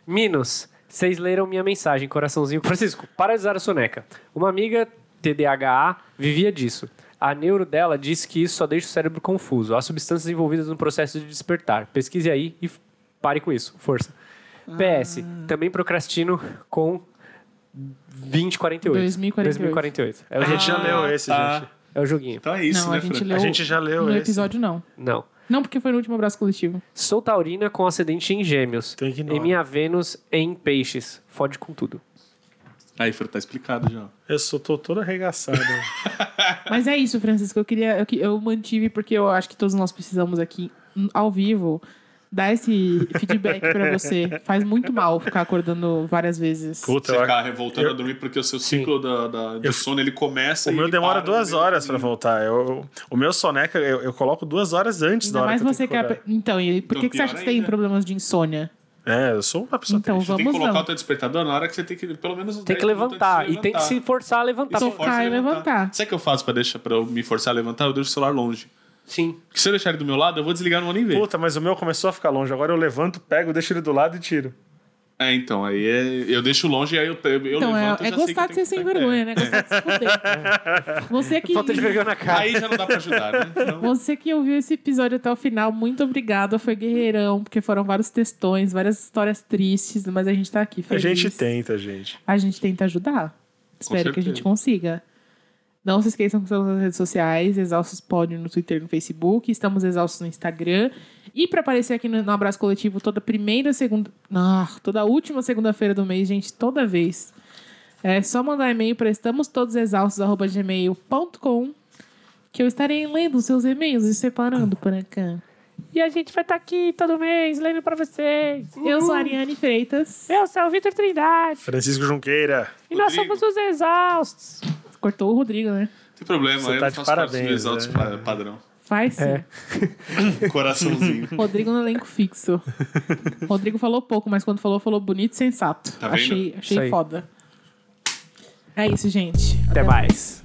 Minos, vocês leram minha mensagem, coraçãozinho. Francisco, para de usar a soneca. Uma amiga TDAH vivia disso. A neuro dela disse que isso só deixa o cérebro confuso. Há substâncias envolvidas no processo de despertar. Pesquise aí e pare com isso. Força. PS, também procrastino com 2048. 2048. 2048. É o, A gente já leu esse, tá. gente. É o joguinho. Então é isso, não, né, a gente leu. A gente já leu No esse. episódio, não. Não. Não, porque foi no último abraço coletivo. Sou taurina com ascendente em gêmeos. Então ignora. E minha Vênus em peixes. Fode com tudo. Aí, Fran, tá explicado já. Eu sou, tô todo arregaçado. [laughs] Mas é isso, Francisco. Eu queria. Eu, eu mantive, porque eu acho que todos nós precisamos aqui, hum, ao vivo, Dá esse feedback pra você. [laughs] Faz muito mal ficar acordando várias vezes. Puta, Você eu- ficar voltando eu- a dormir porque o seu ciclo da, da, de Eu- sono ele começa o e meu ele demora para duas do horas pra caminho. voltar. Eu, eu- o meu soneca, eu, eu coloco duas horas antes da Ainda hora mais que eu você que que é... Então, e por Então, que, que você acha pior que tem ainda. problemas de insônia? É, eu sou uma pessoa Então, triste. Você tem que colocar não. o teu despertador na hora que você tem que, pelo menos Tem que 10 minutos levantar. antes E tem que se levantar. forçar a levantar. E Tocar força e levantar. Sabe o que eu faço pra, deixar, pra eu me forçar a levantar? Eu deixo o celular longe. Sim. Porque se eu deixar ele do meu lado, eu vou desligar, não vou nem ver. Puta, mas o meu começou a ficar longe. Agora eu levanto, pego, deixo ele do lado e tiro. É, então, aí é, eu deixo longe e aí eu, eu, Então, é, levanto é já sei que gostar de ser sem vergonha, né? Gostar de se fuder. Você que... Falta de vergonha na É. cara. Aí já não dá pra ajudar, né? Então, Você que ouviu esse episódio até o final, muito obrigada. Foi guerreirão, porque foram vários textões, várias histórias tristes, mas a gente tá aqui A feliz. gente tenta, gente. A gente tenta ajudar. Espero que a gente consiga. Não se esqueçam que estamos nas redes sociais, Exaustos Pod no Twitter e no Facebook, estamos exaustos no Instagram. E para aparecer aqui no, no Abraço Coletivo toda primeira, segunda. Ah, toda última segunda-feira do mês, gente, toda vez. É só mandar e-mail para estamostodosexaustos.gmail.com que eu estarei lendo os seus e-mails e separando para cá. E a gente vai estar aqui todo mês lendo pra vocês. Eu sou a Ariane Freitas. Eu sou o Vitor Trindade. Francisco Junqueira. E nós Rodrigo. somos os exaustos. Cortou o Rodrigo, né? não tem problema, Você eu tá não de faço parte parabéns, dos exaltos né? pa- padrão. Faz sim. É. [laughs] Coraçãozinho. [laughs] Rodrigo no elenco fixo. Rodrigo falou pouco, mas quando falou, falou bonito e sensato. Tá achei achei foda. É isso, gente. Até mais.